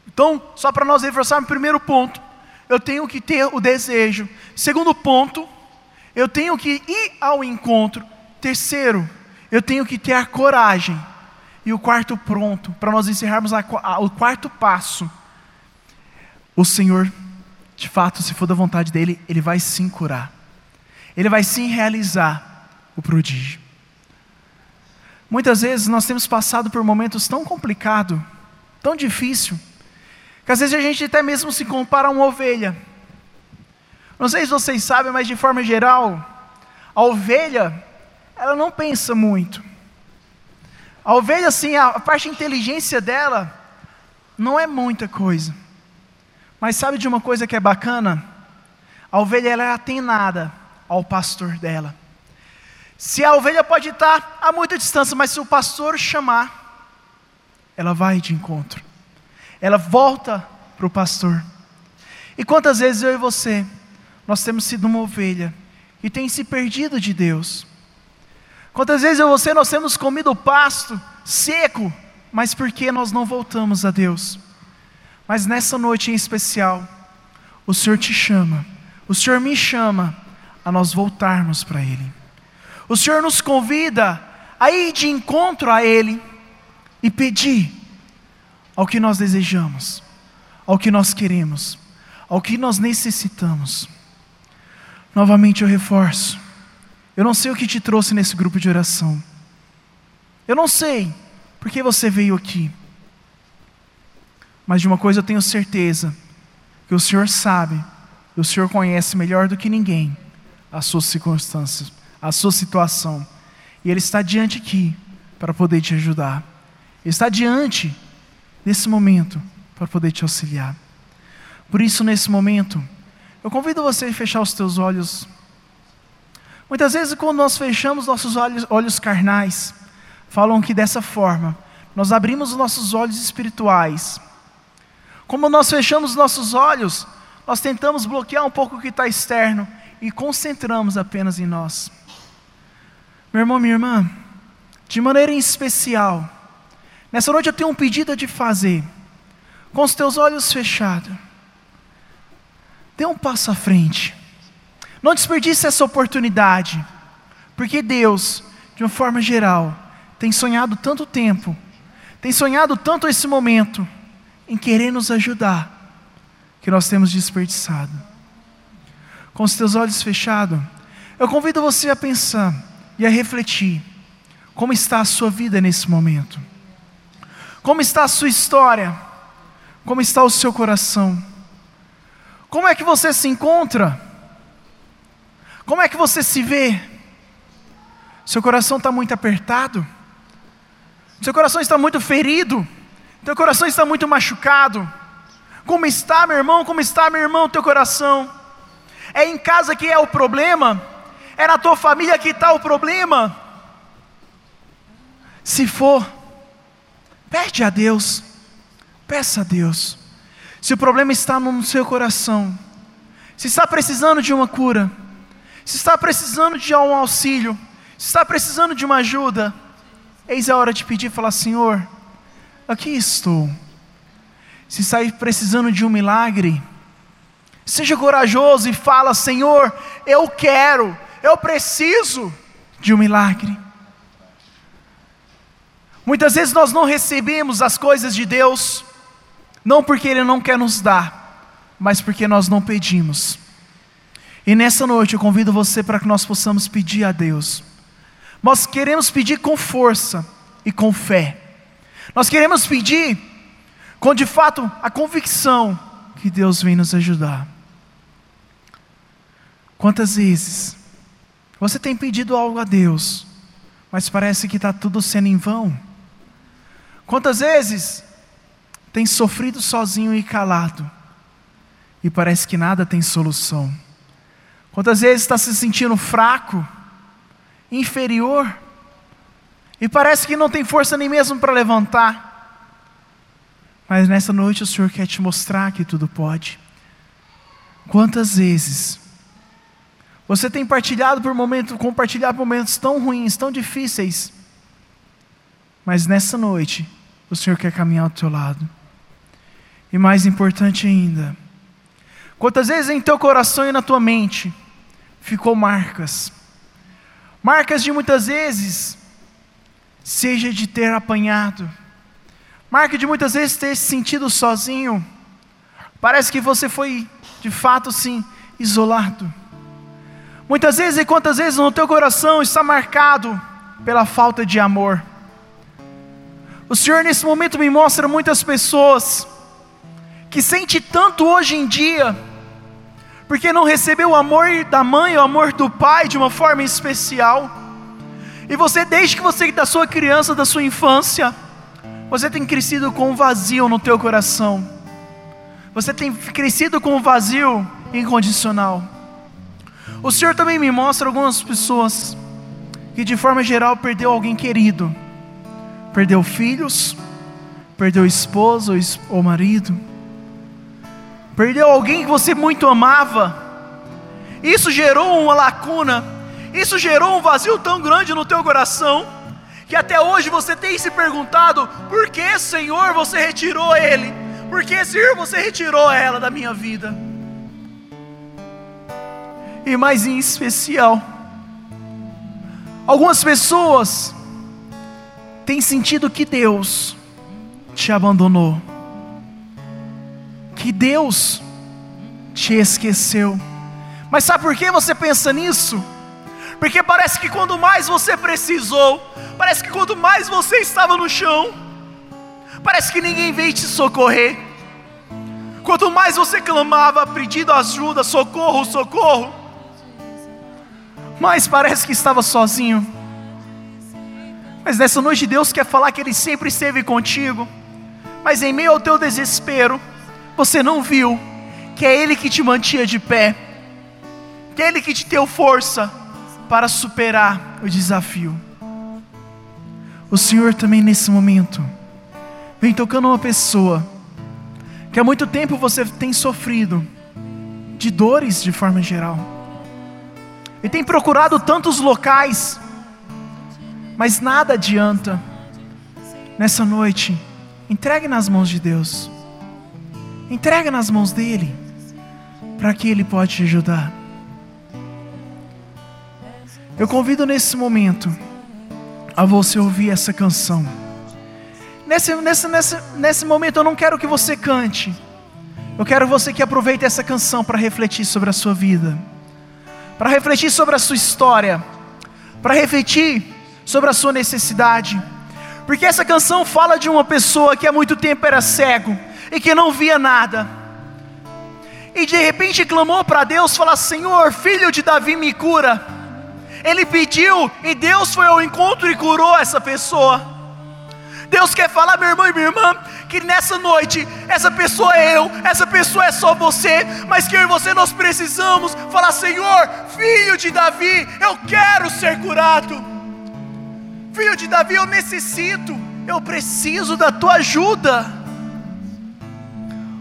Então, só para nós reforçarmos, primeiro ponto, eu tenho que ter o desejo. Segundo ponto, eu tenho que ir ao encontro. Terceiro, eu tenho que ter a coragem. E o quarto pronto, para nós encerrarmos a, a, o quarto passo, o Senhor de fato, se for da vontade dele, ele vai sim curar. Ele vai sim realizar o prodígio. Muitas vezes nós temos passado por momentos tão complicados, tão difícil, que às vezes a gente até mesmo se compara a uma ovelha. Não sei se vocês sabem, mas de forma geral, a ovelha, ela não pensa muito. A ovelha, assim, a parte de inteligência dela não é muita coisa. Mas sabe de uma coisa que é bacana? A ovelha ela é atenada ao pastor dela. Se a ovelha pode estar a muita distância, mas se o pastor chamar, ela vai de encontro. Ela volta para o pastor. E quantas vezes eu e você, nós temos sido uma ovelha e tem se perdido de Deus? Quantas vezes eu e você, nós temos comido o pasto seco, mas por que nós não voltamos a Deus? Mas nessa noite em especial, o Senhor te chama, o Senhor me chama a nós voltarmos para Ele. O Senhor nos convida a ir de encontro a Ele e pedir ao que nós desejamos, ao que nós queremos, ao que nós necessitamos. Novamente eu reforço, eu não sei o que te trouxe nesse grupo de oração, eu não sei porque você veio aqui. Mas de uma coisa eu tenho certeza: que o Senhor sabe, e o Senhor conhece melhor do que ninguém as suas circunstâncias, a sua situação. E Ele está diante aqui para poder te ajudar. Ele está diante nesse momento para poder te auxiliar. Por isso, nesse momento, eu convido você a fechar os teus olhos. Muitas vezes, quando nós fechamos nossos olhos, olhos carnais, falam que dessa forma nós abrimos os nossos olhos espirituais. Como nós fechamos nossos olhos, nós tentamos bloquear um pouco o que está externo e concentramos apenas em nós. Meu irmão, minha irmã, de maneira especial, nessa noite eu tenho um pedido a te fazer, com os teus olhos fechados. Dê um passo à frente. Não desperdice essa oportunidade, porque Deus, de uma forma geral, tem sonhado tanto tempo, tem sonhado tanto esse momento, em querer nos ajudar, que nós temos desperdiçado. Com os teus olhos fechados, eu convido você a pensar e a refletir como está a sua vida nesse momento? Como está a sua história? Como está o seu coração? Como é que você se encontra? Como é que você se vê? Seu coração está muito apertado? Seu coração está muito ferido? Teu coração está muito machucado? Como está, meu irmão? Como está, meu irmão, teu coração? É em casa que é o problema? É na tua família que está o problema? Se for, pede a Deus, peça a Deus. Se o problema está no seu coração, se está precisando de uma cura, se está precisando de um auxílio, se está precisando de uma ajuda, eis a hora de pedir e falar: Senhor, aqui estou. Se está precisando de um milagre, seja corajoso e fala: Senhor, eu quero, eu preciso de um milagre. Muitas vezes nós não recebemos as coisas de Deus, não porque Ele não quer nos dar, mas porque nós não pedimos. E nessa noite eu convido você para que nós possamos pedir a Deus. Nós queremos pedir com força e com fé. Nós queremos pedir com de fato a convicção que Deus vem nos ajudar. Quantas vezes você tem pedido algo a Deus, mas parece que está tudo sendo em vão? Quantas vezes tem sofrido sozinho e calado, e parece que nada tem solução? Quantas vezes está se sentindo fraco, inferior, e parece que não tem força nem mesmo para levantar? Mas nessa noite o Senhor quer te mostrar que tudo pode. Quantas vezes você tem partilhado por momentos, compartilhado momentos tão ruins, tão difíceis, mas nessa noite o Senhor quer caminhar ao teu lado. E mais importante ainda, quantas vezes em teu coração e na tua mente ficou marcas, marcas de muitas vezes, seja de ter apanhado, marca de muitas vezes ter se sentido sozinho, parece que você foi de fato sim isolado. Muitas vezes e quantas vezes no teu coração está marcado pela falta de amor. O Senhor nesse momento me mostra muitas pessoas que sente tanto hoje em dia, porque não recebeu o amor da mãe, o amor do pai de uma forma especial. E você, desde que você da sua criança, da sua infância, você tem crescido com um vazio no teu coração. Você tem crescido com um vazio incondicional. O Senhor também me mostra algumas pessoas que de forma geral perdeu alguém querido perdeu filhos, perdeu esposa ou marido, perdeu alguém que você muito amava. Isso gerou uma lacuna, isso gerou um vazio tão grande no teu coração, que até hoje você tem se perguntado: por que, Senhor, você retirou ele? Por que, Senhor, você retirou ela da minha vida? E mais em especial, algumas pessoas tem sentido que Deus te abandonou, que Deus te esqueceu. Mas sabe por que você pensa nisso? Porque parece que quando mais você precisou, parece que quando mais você estava no chão, parece que ninguém veio te socorrer, Quanto mais você clamava, pedindo ajuda, socorro, socorro, mais parece que estava sozinho. Mas nessa noite Deus quer falar que Ele sempre esteve contigo. Mas em meio ao teu desespero, você não viu que é Ele que te mantinha de pé, que é Ele que te deu força para superar o desafio. O Senhor também nesse momento vem tocando uma pessoa que há muito tempo você tem sofrido de dores de forma geral. E tem procurado tantos locais, mas nada adianta. Nessa noite, entregue nas mãos de Deus. Entrega nas mãos dele, para que ele pode te ajudar. Eu convido nesse momento a você ouvir essa canção. Nesse, nesse, nesse, nesse momento eu não quero que você cante. Eu quero você que aproveite essa canção para refletir sobre a sua vida, para refletir sobre a sua história, para refletir sobre a sua necessidade. Porque essa canção fala de uma pessoa que há muito tempo era cego e que não via nada. E de repente clamou para Deus, falou: Senhor, filho de Davi, me cura. Ele pediu e Deus foi ao encontro e curou essa pessoa. Deus quer falar, meu irmão e minha irmã, que nessa noite, essa pessoa é eu, essa pessoa é só você, mas que eu e você nós precisamos falar: Senhor, filho de Davi, eu quero ser curado. Filho de Davi, eu necessito, eu preciso da tua ajuda.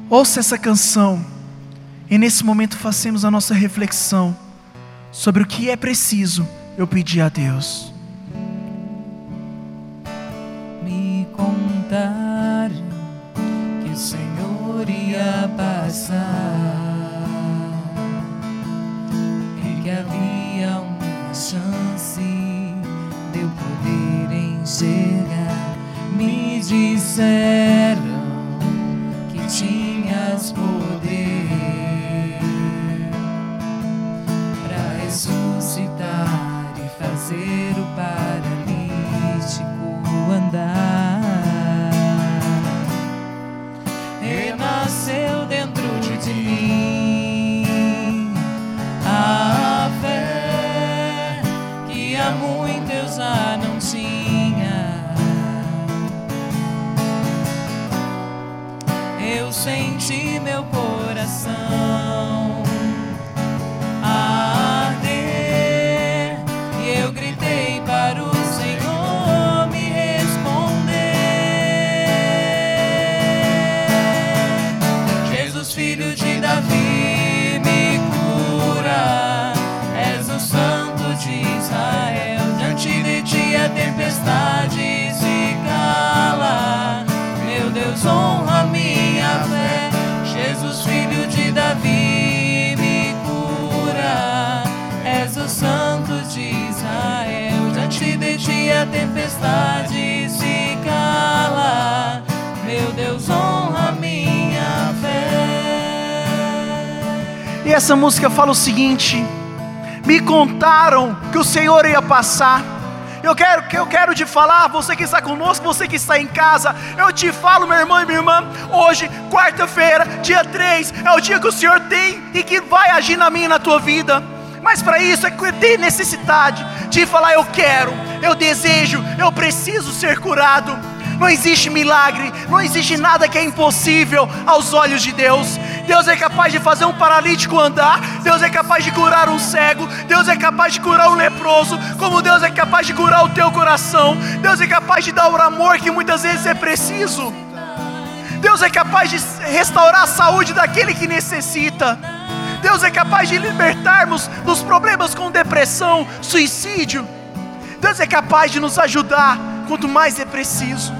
Ouça essa canção, e nesse momento façamos a nossa reflexão sobre o que é preciso eu pedir a Deus. contaram que o Senhor ia passar e que havia uma chance de eu poder enxergar. Me disseram que tinhas poder ressuscitar e fazer o paralítico andar. renasceu dentro de mim a fé que há muito eu já não tinha. Eu senti meu coração tempestade se cala. Meu Deus, honra minha fé. E essa música fala o seguinte: Me contaram que o Senhor ia passar. Eu quero que eu quero te falar, você que está conosco, você que está em casa, eu te falo, meu irmão e minha irmã, hoje, quarta-feira, dia 3, é o dia que o Senhor tem e que vai agir na minha e na tua vida. Mas para isso é que tenho necessidade de falar eu quero, eu desejo, eu preciso ser curado. Não existe milagre, não existe nada que é impossível aos olhos de Deus. Deus é capaz de fazer um paralítico andar, Deus é capaz de curar um cego, Deus é capaz de curar um leproso, como Deus é capaz de curar o teu coração, Deus é capaz de dar o amor que muitas vezes é preciso. Deus é capaz de restaurar a saúde daquele que necessita. Deus é capaz de libertarmos dos problemas com depressão, suicídio. Deus é capaz de nos ajudar quanto mais é preciso.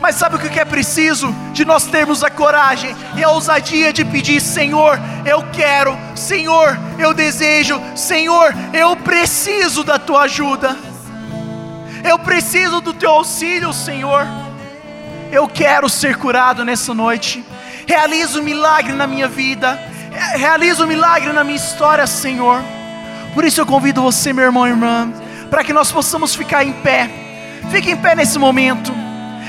Mas sabe o que é preciso? De nós termos a coragem e a ousadia de pedir: Senhor, eu quero, Senhor, eu desejo, Senhor, eu preciso da tua ajuda, eu preciso do teu auxílio, Senhor. Eu quero ser curado nessa noite. Realiza um milagre na minha vida, realiza um milagre na minha história, Senhor. Por isso eu convido você, meu irmão e irmã, para que nós possamos ficar em pé. Fique em pé nesse momento.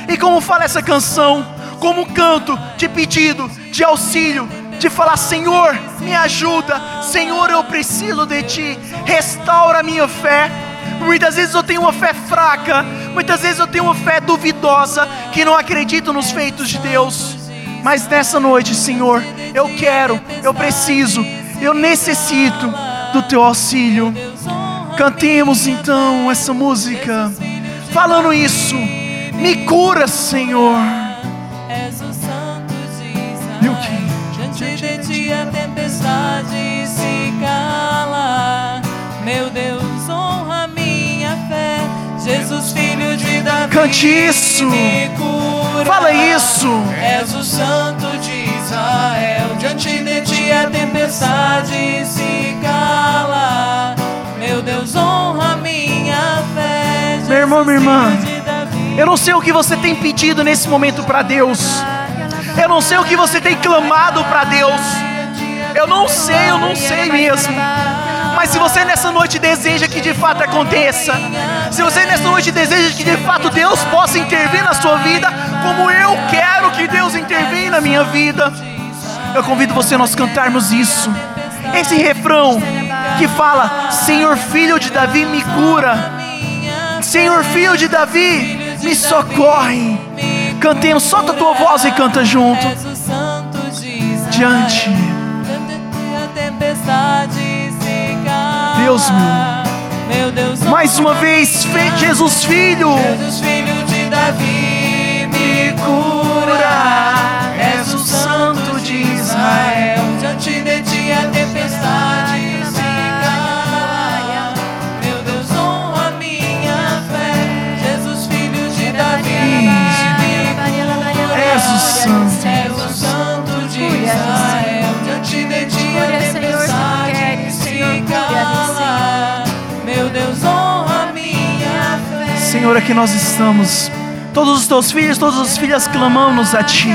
E como fala essa canção, como canto de pedido, de auxílio, de falar: Senhor, me ajuda, Senhor, eu preciso de Ti, restaura a minha fé. Muitas vezes eu tenho uma fé fraca, muitas vezes eu tenho uma fé duvidosa, que não acredito nos feitos de Deus. Mas nessa noite, Senhor, eu quero, eu preciso, eu necessito do Teu auxílio. Cantemos então essa música, falando isso. Me cura, Senhor. És o santo de Israel. Diante de ti a tempestade se cala. Meu Deus. Jesus, filho de Davi. Cante isso. Cura. Fala isso. És o santo de Israel. Diante de ti a tempestade se cala. Meu Deus, honra minha fé. Meu irmão, minha irmã, Jesus. Eu não sei o que você tem pedido nesse momento para Deus. Eu não sei o que você tem clamado para Deus. Eu não sei, eu não sei mesmo. Mas se você nessa noite deseja que de fato aconteça, se você nessa noite deseja que de fato Deus possa intervir na sua vida, como eu quero que Deus intervenha na minha vida, eu convido você a nós cantarmos isso. Esse refrão que fala: Senhor filho de Davi, me cura. Senhor filho de Davi, me socorre. Cantemos, solta a tua voz e canta junto. Diante. a tempestade. Deus meu. Deus, Mais uma vez, Jesus filho, Jesus, filho de Davi, me cura. És o santo de Israel. Diante de ti a tempestade se cala. Meu Deus, honra minha fé. Jesus, filho de Davi, me cura. És o santo. És o santo de Israel. Senhor, aqui nós estamos. Todos os teus filhos, todas as filhas clamamos a Ti.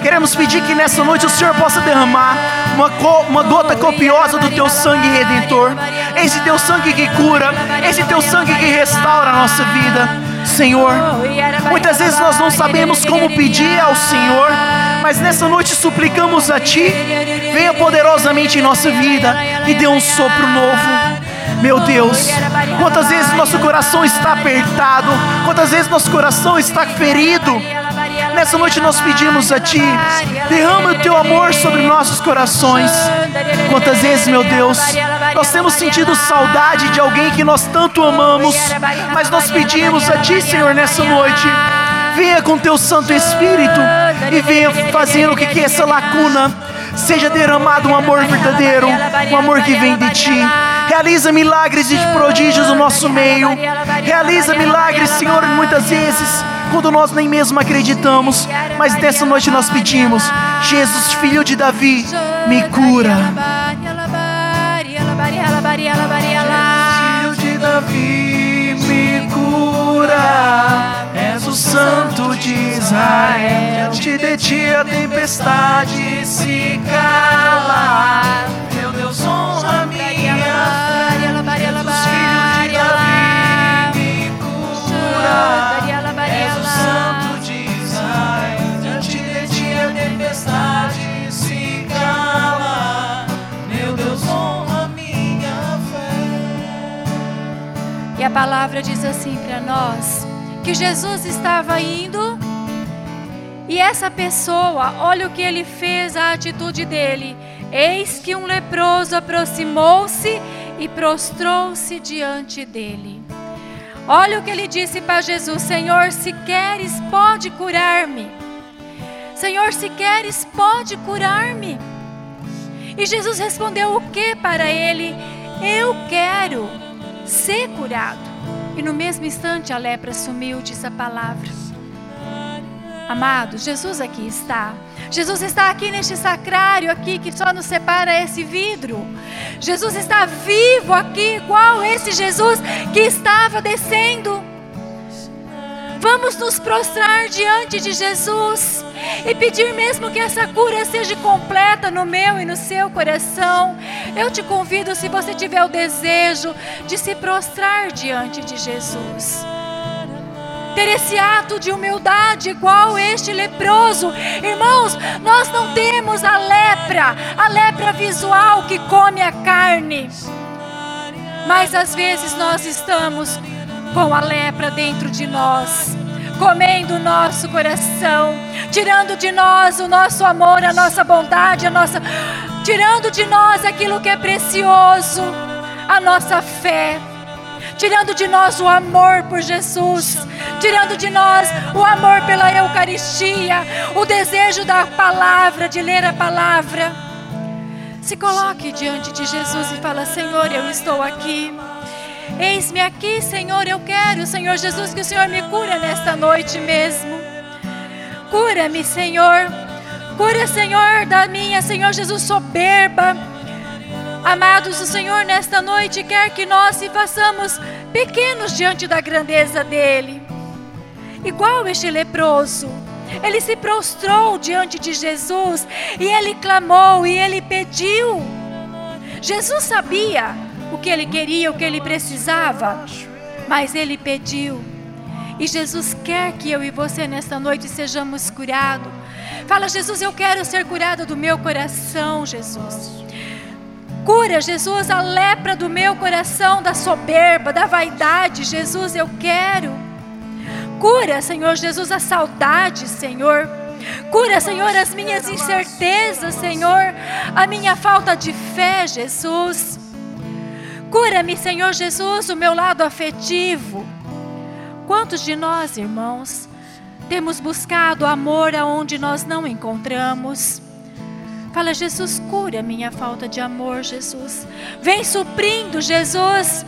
Queremos pedir que nessa noite o Senhor possa derramar uma, co- uma gota copiosa do Teu sangue redentor. Esse Teu sangue que cura, esse Teu sangue que restaura a nossa vida. Senhor, muitas vezes nós não sabemos como pedir ao Senhor, mas nessa noite suplicamos a Ti. Venha poderosamente em nossa vida e dê um sopro novo. Meu Deus, quantas vezes nosso coração está apertado, quantas vezes nosso coração está ferido. Nessa noite nós pedimos a Ti, derrama o Teu amor sobre nossos corações. Quantas vezes, meu Deus, nós temos sentido saudade de alguém que nós tanto amamos, mas nós pedimos a Ti, Senhor, nessa noite. Venha com Teu Santo Espírito e venha fazendo com que essa lacuna seja derramado um amor verdadeiro, um amor que vem de Ti. Realiza milagres e prodígios no nosso meio. Realiza milagres, Senhor, muitas vezes, quando nós nem mesmo acreditamos. Mas nessa noite nós pedimos: Jesus, filho de Davi, me cura. Filho de Davi, me cura. És o santo de Israel. Diante de ti a tempestade se cala. Meu Deus, honra a palavra diz assim para nós: que Jesus estava indo e essa pessoa, olha o que ele fez, a atitude dele. Eis que um leproso aproximou-se e prostrou-se diante dele. Olha o que ele disse para Jesus: Senhor, se queres, pode curar-me. Senhor, se queres, pode curar-me. E Jesus respondeu o que para ele? Eu quero ser curado. E no mesmo instante a lepra sumiu, diz a palavra. Amados, Jesus aqui está. Jesus está aqui neste sacrário aqui que só nos separa esse vidro. Jesus está vivo aqui, igual esse Jesus que estava descendo. Vamos nos prostrar diante de Jesus e pedir mesmo que essa cura seja completa no meu e no seu coração. Eu te convido, se você tiver o desejo de se prostrar diante de Jesus. Ter esse ato de humildade igual este leproso. Irmãos, nós não temos a lepra, a lepra visual que come a carne. Mas às vezes nós estamos com a lepra dentro de nós, comendo o nosso coração, tirando de nós o nosso amor, a nossa bondade, a nossa tirando de nós aquilo que é precioso, a nossa fé tirando de nós o amor por Jesus, tirando de nós o amor pela Eucaristia, o desejo da palavra, de ler a palavra. Se coloque diante de Jesus e fala: Senhor, eu estou aqui. Eis-me aqui, Senhor, eu quero, Senhor Jesus, que o Senhor me cura nesta noite mesmo. Cura-me, Senhor. Cura, Senhor, da minha, Senhor Jesus, soberba Amados, o Senhor nesta noite quer que nós se façamos pequenos diante da grandeza dele. Igual este leproso, ele se prostrou diante de Jesus e ele clamou e ele pediu. Jesus sabia o que ele queria, o que ele precisava, mas ele pediu. E Jesus quer que eu e você nesta noite sejamos curados. Fala, Jesus, eu quero ser curado do meu coração, Jesus. Cura, Jesus, a lepra do meu coração, da soberba, da vaidade, Jesus, eu quero. Cura, Senhor Jesus, a saudade, Senhor. Cura, Senhor, as minhas incertezas, Senhor, a minha falta de fé, Jesus. Cura-me, Senhor Jesus, o meu lado afetivo. Quantos de nós, irmãos, temos buscado amor aonde nós não encontramos? Fala, Jesus, cura minha falta de amor, Jesus. Vem suprindo, Jesus.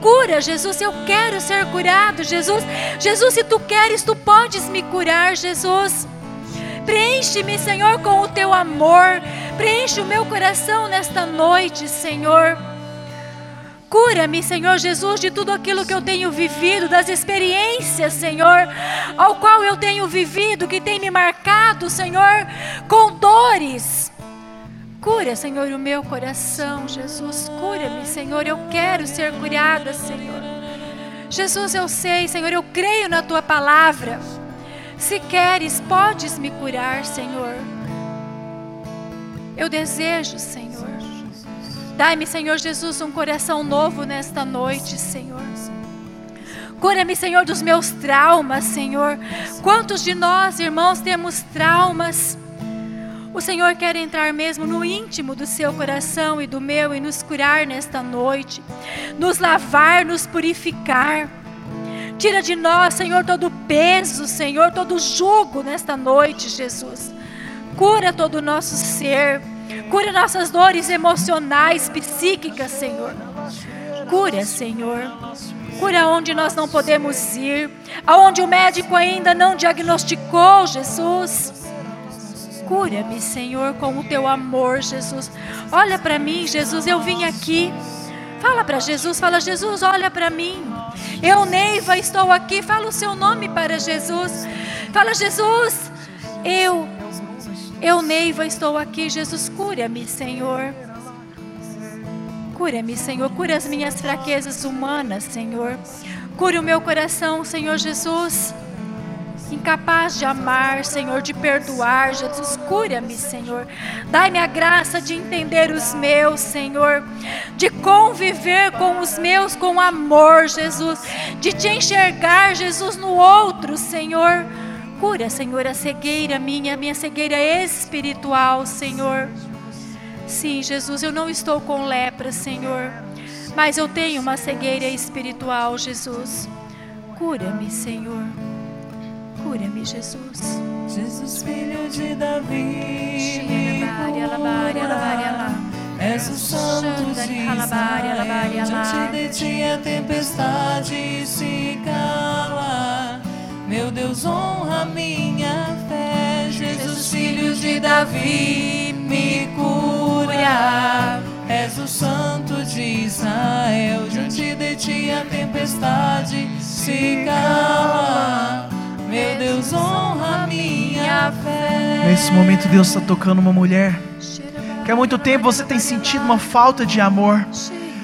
Cura, Jesus, eu quero ser curado, Jesus. Jesus, se tu queres, tu podes me curar, Jesus. Preenche-me, Senhor, com o teu amor. Preenche o meu coração nesta noite, Senhor. Cura-me, Senhor Jesus, de tudo aquilo que eu tenho vivido, das experiências, Senhor, ao qual eu tenho vivido, que tem me marcado, Senhor, com dores. Cura, Senhor, o meu coração, Jesus. Cura-me, Senhor. Eu quero ser curada, Senhor. Jesus, eu sei, Senhor, eu creio na tua palavra. Se queres, podes me curar, Senhor. Eu desejo, Senhor. Dai-me, Senhor Jesus, um coração novo nesta noite, Senhor. Cura-me, Senhor, dos meus traumas, Senhor. Quantos de nós, irmãos, temos traumas? O Senhor quer entrar mesmo no íntimo do seu coração e do meu e nos curar nesta noite, nos lavar, nos purificar. Tira de nós, Senhor, todo peso, Senhor, todo o jugo nesta noite, Jesus. Cura todo o nosso ser, cura nossas dores emocionais, psíquicas, Senhor. Cura, Senhor. Cura onde nós não podemos ir, aonde o médico ainda não diagnosticou, Jesus. Cura-me, Senhor, com o teu amor, Jesus. Olha para mim, Jesus, eu vim aqui. Fala para Jesus, fala, Jesus, olha para mim. Eu, Neiva, estou aqui. Fala o seu nome para Jesus. Fala, Jesus, eu, eu, Neiva, estou aqui. Jesus, cura-me, Senhor. Cura-me, Senhor. Cura as minhas fraquezas humanas, Senhor. Cura o meu coração, Senhor Jesus incapaz de amar, Senhor, de perdoar. Jesus, cura-me, Senhor. Dai-me a graça de entender os meus, Senhor, de conviver com os meus com amor, Jesus, de te enxergar, Jesus, no outro, Senhor. Cura, Senhor, a cegueira minha, a minha cegueira espiritual, Senhor. Sim, Jesus, eu não estou com lepra, Senhor, mas eu tenho uma cegueira espiritual, Jesus. Cura-me, Senhor. Cura-me, Jesus. Jesus, filho de Davi, me cura. És o santo de Israel. Diante de ti a tempestade se cala. Meu Deus, honra minha fé. Jesus, filho de Davi, me cura. És o santo de Israel. Diante de ti a tempestade se cala. Meu Deus, honra minha fé. Nesse momento, Deus está tocando uma mulher que há muito tempo você tem sentido uma falta de amor.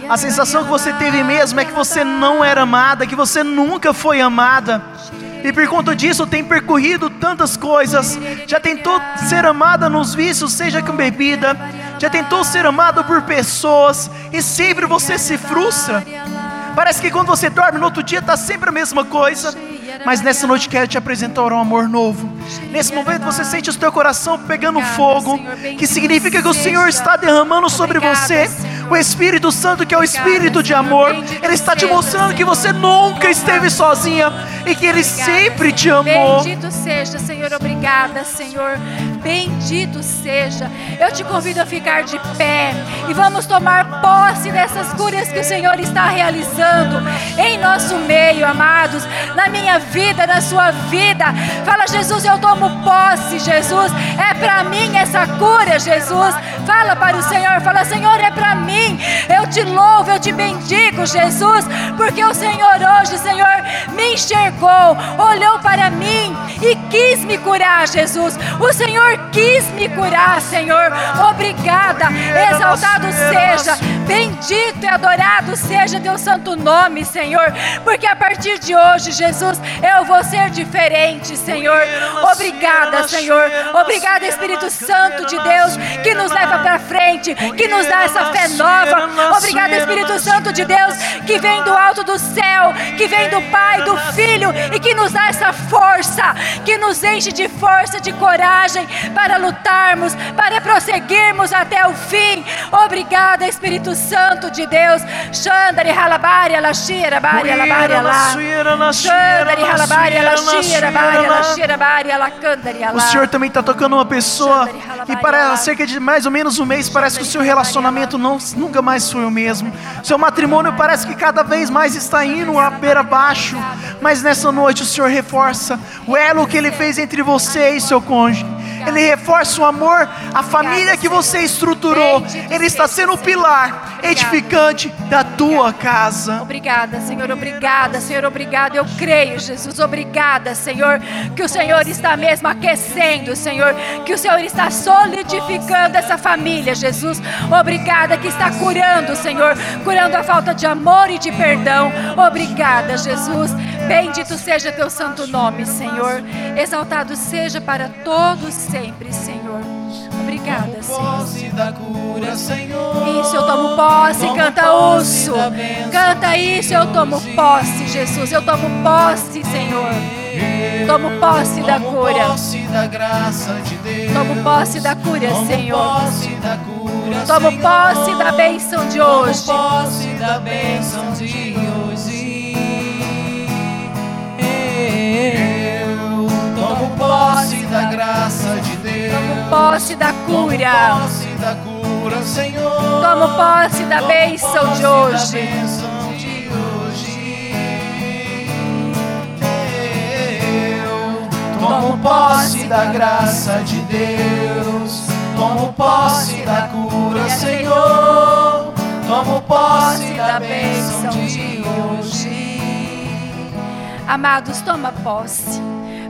A sensação que você teve mesmo é que você não era amada, que você nunca foi amada. e por conta disso tem percorrido tantas coisas. Já tentou ser amada nos vícios, seja com bebida, já tentou ser amada por pessoas e sempre você se frustra. Parece que quando você dorme no outro dia está sempre a mesma coisa. Mas nessa noite quero te apresentar um amor novo. Nesse momento você sente o seu coração pegando fogo, que significa que o Senhor está derramando sobre você o Espírito Santo, que é o Espírito de amor. Ele está te mostrando que você nunca esteve sozinha e que Ele sempre te amou. Bendito seja, Senhor. Obrigada, Senhor. Bendito seja. Eu te convido a ficar de pé e vamos tomar posse dessas curas que o Senhor está realizando em nosso meio, amados, na minha vida, na sua vida. Fala, Jesus, eu tomo posse, Jesus. É para mim essa cura, Jesus. Fala para o Senhor, fala, Senhor, é para mim. Eu te louvo, eu te bendigo, Jesus, porque o Senhor hoje, Senhor, me enxergou, olhou para mim e quis me curar, Jesus. O Senhor quis me curar, Senhor. Obrigada. Exaltado seja, bendito e adorado seja teu santo nome, Senhor, porque a partir de hoje, Jesus, eu vou ser diferente, Senhor. Obrigada, Senhor. Obrigada, Espírito Santo de Deus, que nos leva para frente, que nos dá essa fé nova. Obrigada, Espírito Santo de Deus, que vem do alto do céu, que vem do Pai, do Filho e que nos dá essa força, que nos enche de força, de coragem para lutarmos, para prosseguirmos até o fim. Obrigada, Espírito Santo de Deus. Xandari halabari alashira bari alabari alá. Xandari halabari alashira bari alashira bari alacandari alá. O Senhor também está tocando uma pessoa e para cerca de mais ou menos um mês parece que o seu relacionamento não, nunca mais foi o mesmo. Seu matrimônio parece que cada vez mais está indo a beira abaixo. Mas nessa noite o Senhor reforça o elo que Ele fez entre você e seu cônjuge. Ele reforça o amor, a família que você estruturou. Ele está sendo o pilar edificante da tua casa. Obrigada, Senhor, obrigada, Senhor, obrigada. Eu creio, Jesus, obrigada, Senhor, que o Senhor está mesmo aquecendo, Senhor, que o Senhor está solidificando essa família, Jesus. Obrigada que está curando, Senhor, curando a falta de amor e de perdão. Obrigada, Jesus. Bendito seja teu santo nome, Senhor. Exaltado seja para todos sempre, Senhor. Obrigada, Senhor. Posse da cura, Senhor. Isso, eu tomo posse, Tomo canta posse osso. Canta isso, eu tomo posse, Jesus. Eu tomo posse, Senhor. Tomo posse da cura. posse da graça de Deus. Tomo posse da cura, Tomo Senhor. posse da cura, Tomo posse da bênção de hoje. Tomo posse da bênção de hoje. Posse da graça de Deus. Tomo posse da Tomo cura. posse da cura, Senhor. Tomo posse da Tomo bênção posse de da hoje. bênção de hoje. Eu tomo posse da graça de Deus. Tomo posse da cura, Senhor. Tomo posse da bênção de hoje. Amados, toma posse.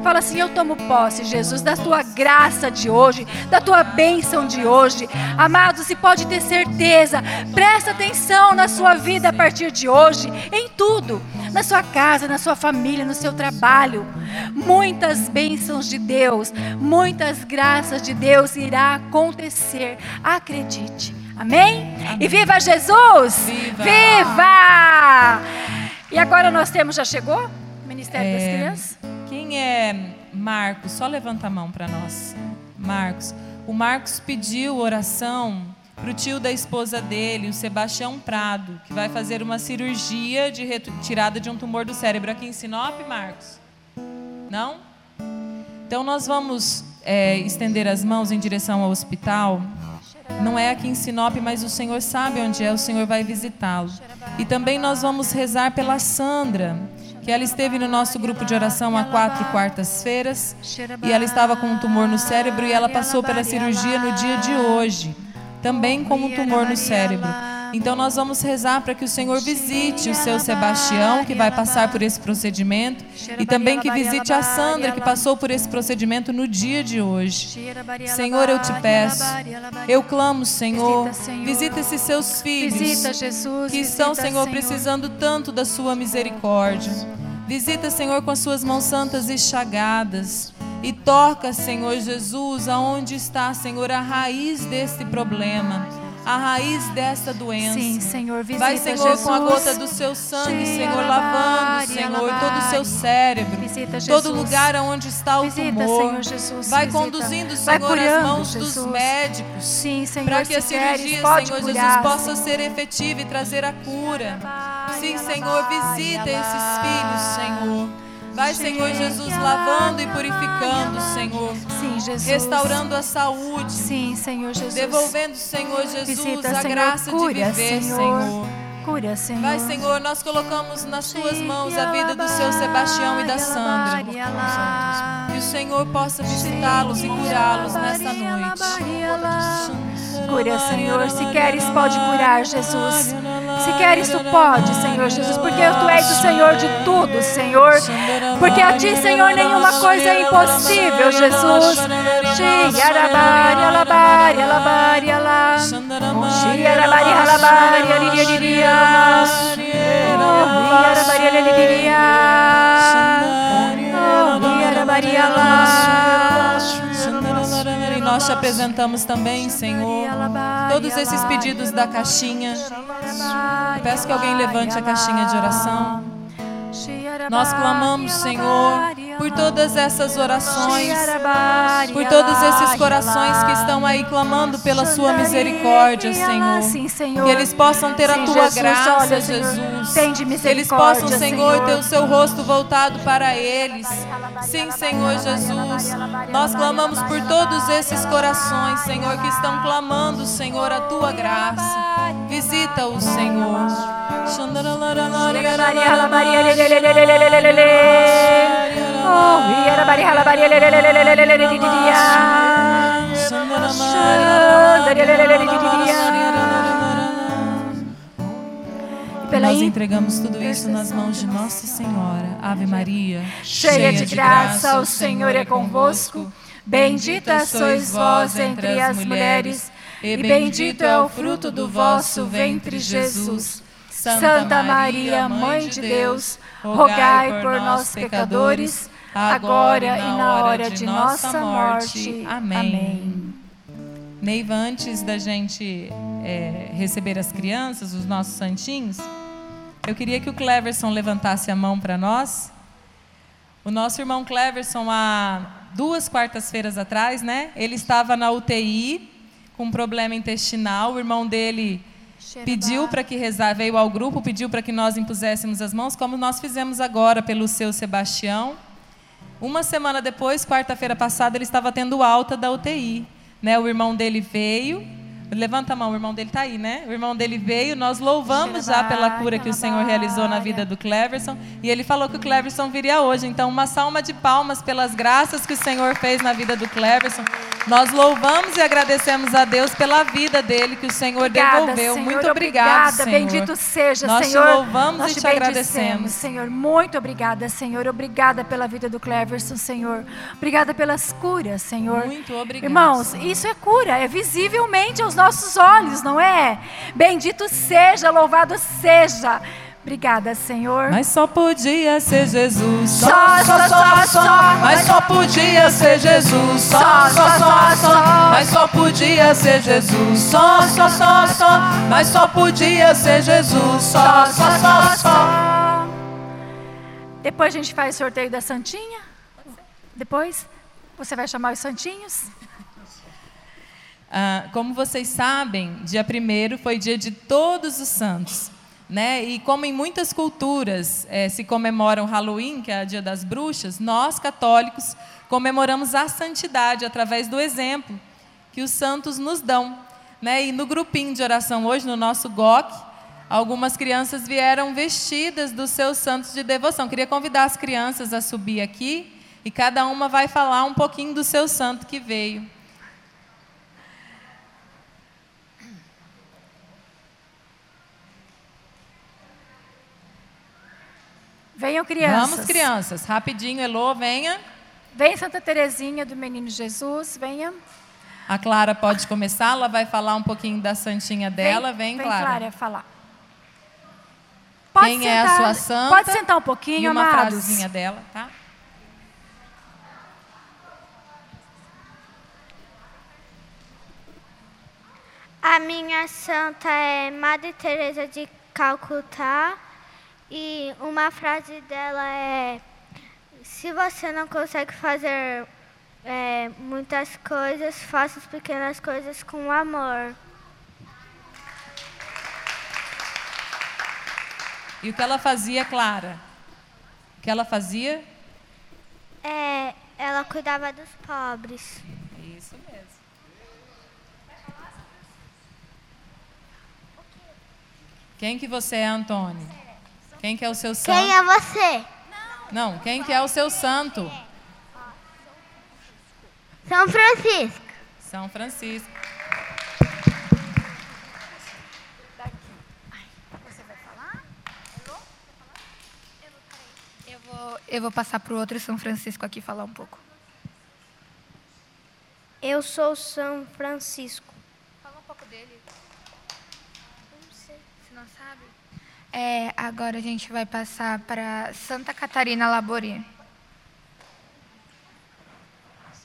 Fala assim: Eu tomo posse, Jesus, da tua graça de hoje, da tua bênção de hoje. Amados, e pode ter certeza, presta atenção na sua vida a partir de hoje, em tudo, na sua casa, na sua família, no seu trabalho. Muitas bênçãos de Deus, muitas graças de Deus irá acontecer. Acredite. Amém? E viva Jesus! Viva! Viva! E agora nós temos, já chegou? Ministério das É. Crianças? Quem é Marcos? Só levanta a mão para nós. Marcos. O Marcos pediu oração para o tio da esposa dele, o Sebastião Prado, que vai fazer uma cirurgia de retirada de um tumor do cérebro aqui em Sinop, Marcos? Não? Então nós vamos é, estender as mãos em direção ao hospital. Não é aqui em Sinop, mas o Senhor sabe onde é, o Senhor vai visitá-lo. E também nós vamos rezar pela Sandra, que ela esteve no nosso grupo de oração há quatro quartas-feiras e ela estava com um tumor no cérebro e ela passou pela cirurgia no dia de hoje, também com um tumor no cérebro. Então nós vamos rezar para que o Senhor visite o seu Sebastião, que vai passar por esse procedimento, e também que visite a Sandra, que passou por esse procedimento no dia de hoje. Senhor, eu te peço, eu clamo, Senhor, visita esses seus filhos que estão, Senhor, precisando tanto da sua misericórdia. Visita, Senhor, com as suas mãos santas e chagadas. E toca, Senhor Jesus, aonde está, Senhor, a raiz deste problema a raiz desta doença. Sim, Senhor, visita Vai, Senhor, Jesus. com a gota do seu sangue, Senhor, lavando, Senhor, todo o seu cérebro, visita, todo lugar onde está o visita, tumor. Senhor, Jesus, Vai visita. conduzindo, Senhor, Vai as mãos Jesus. dos médicos. Sim, Senhor, para que a cirurgia, Senhor Jesus, curar, possa Senhor. ser efetiva e trazer a cura. Sim, Senhor, visita esses filhos, Senhor. Vai, Senhor Jesus, lavando e purificando, Senhor. Sim, Jesus. Restaurando a saúde. Sim, Senhor Jesus. Devolvendo, Senhor Jesus, Visita, a graça cura, de viver, Senhor. Senhor. Cura, Senhor. Senhor, nós colocamos nas tuas mãos a vida do seu Sebastião e da Sandra. Que o Senhor possa visitá-los e curá-los nessa noite. Cura, Senhor. Se queres, pode curar, Jesus. Se queres, tu pode, Senhor Jesus, porque tu és o Senhor de tudo, Senhor. Porque a ti, Senhor, nenhuma coisa é impossível, Jesus. Xi, arabari, alabari, alabari, alabari, alabari, alabari, e Nós te apresentamos também, Senhor, todos esses pedidos da caixinha. Eu peço que alguém levante a caixinha de oração. Nós clamamos, Senhor, por todas essas orações, por todos esses corações que estão aí clamando pela sua misericórdia, Senhor. Que eles possam ter a tua graça, Jesus. Que eles possam, Senhor, ter o seu rosto voltado para eles. Sim, Senhor Jesus. Nós clamamos por todos esses corações, Senhor, que estão clamando, Senhor, a tua graça. Visita-os, Senhor. Maria, Maria, nós entregamos tudo isso nas mãos de Nossa Senhora. Ave Maria, cheia de graça, o Senhor é convosco. Bendita sois vós entre as mulheres, e bendito é o fruto do vosso ventre, Jesus. Santa Maria, Mãe de Deus, rogai por nós, pecadores agora e na hora de nossa morte. Amém. Neiva, antes da gente é, receber as crianças, os nossos santinhos, eu queria que o Cleverson levantasse a mão para nós. O nosso irmão Cleverson, há duas quartas-feiras atrás, né? Ele estava na UTI com um problema intestinal. O irmão dele pediu para que rezar, veio ao grupo, pediu para que nós impuséssemos as mãos, como nós fizemos agora pelo seu Sebastião. Uma semana depois, quarta-feira passada, ele estava tendo alta da UTI. Né? O irmão dele veio. Levanta a mão, o irmão dele está aí, né? O irmão dele veio, nós louvamos já pela cura que o Senhor realizou na vida do Cleverson. E ele falou que o Cleverson viria hoje. Então, uma salma de palmas pelas graças que o Senhor fez na vida do Cleverson. Nós louvamos e agradecemos a Deus pela vida dele que o Senhor Obrigada, devolveu. Senhor, Muito obrigado, obrigada. Senhor. Bendito seja, Nós te Senhor. louvamos Nós e te bendizemos, agradecemos. Senhor. Muito obrigada, Senhor. Obrigada pela vida do Cleverson, Senhor. Obrigada pelas curas, Senhor. Muito obrigada, Irmãos, Senhor. isso é cura, é visivelmente aos nossos olhos, não é? Bendito seja, louvado seja. Obrigada, Senhor. Mas só podia ser Jesus. Só, só, só, só. Mas só podia ser Jesus, só, só, só, só. Mas só podia ser Jesus, só, só, só, só. Mas só podia ser Jesus, só, só, só, só. Depois a gente faz o sorteio da Santinha. Depois você vai chamar os Santinhos. Ah, como vocês sabem, dia 1 foi dia de todos os santos. Né? E como em muitas culturas eh, se comemoram Halloween, que é o dia das bruxas, nós católicos comemoramos a santidade através do exemplo que os santos nos dão. Né? E no grupinho de oração hoje, no nosso GOC, algumas crianças vieram vestidas dos seus santos de devoção. Queria convidar as crianças a subir aqui e cada uma vai falar um pouquinho do seu santo que veio. Venham crianças. Vamos, crianças. Rapidinho, Elô, venha. Vem Santa Terezinha do Menino Jesus, venha. A Clara pode começar, ela vai falar um pouquinho da santinha dela. Vem, vem Clara. Clara falar. Pode quem é a sua santa. Pode sentar um pouquinho, e uma amados. frasezinha dela, tá? A minha santa é Madre Teresa de Calcutá e uma frase dela é se você não consegue fazer é, muitas coisas, faça as pequenas coisas com amor. E o que ela fazia, Clara? O que ela fazia? É, ela cuidava dos pobres. Isso mesmo. Quem que você é, Antônio? Quem que é o seu santo? Quem é você? Não, quem que é o seu santo? São Francisco. São Francisco. Eu vou, eu vou passar para o outro São Francisco aqui falar um pouco. Eu sou São Francisco. Fala um pouco dele. Não sei, você não sabe? É, agora a gente vai passar para Santa Catarina Laboré.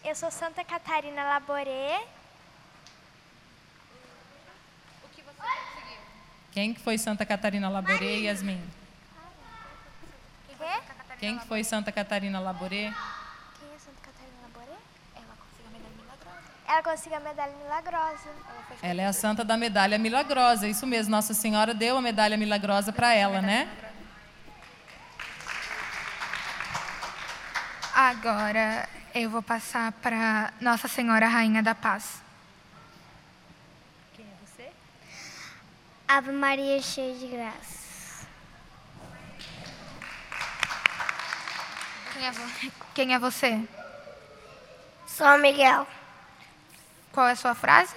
Eu sou Santa Catarina Laboré. Quem que foi Santa Catarina Laboré, Yasmin? Quem que foi Santa Catarina Laboré? Quem é Santa Catarina Laboré? Ela conseguiu a medalha milagrosa. Ela conseguiu a medalha milagrosa. Ela é a santa da medalha milagrosa. Isso mesmo, Nossa Senhora deu a medalha milagrosa para ela, né? Agora eu vou passar para Nossa Senhora Rainha da Paz. Ave Maria cheia de graça. Quem é, vo- quem é você? São Miguel. Qual é a sua frase?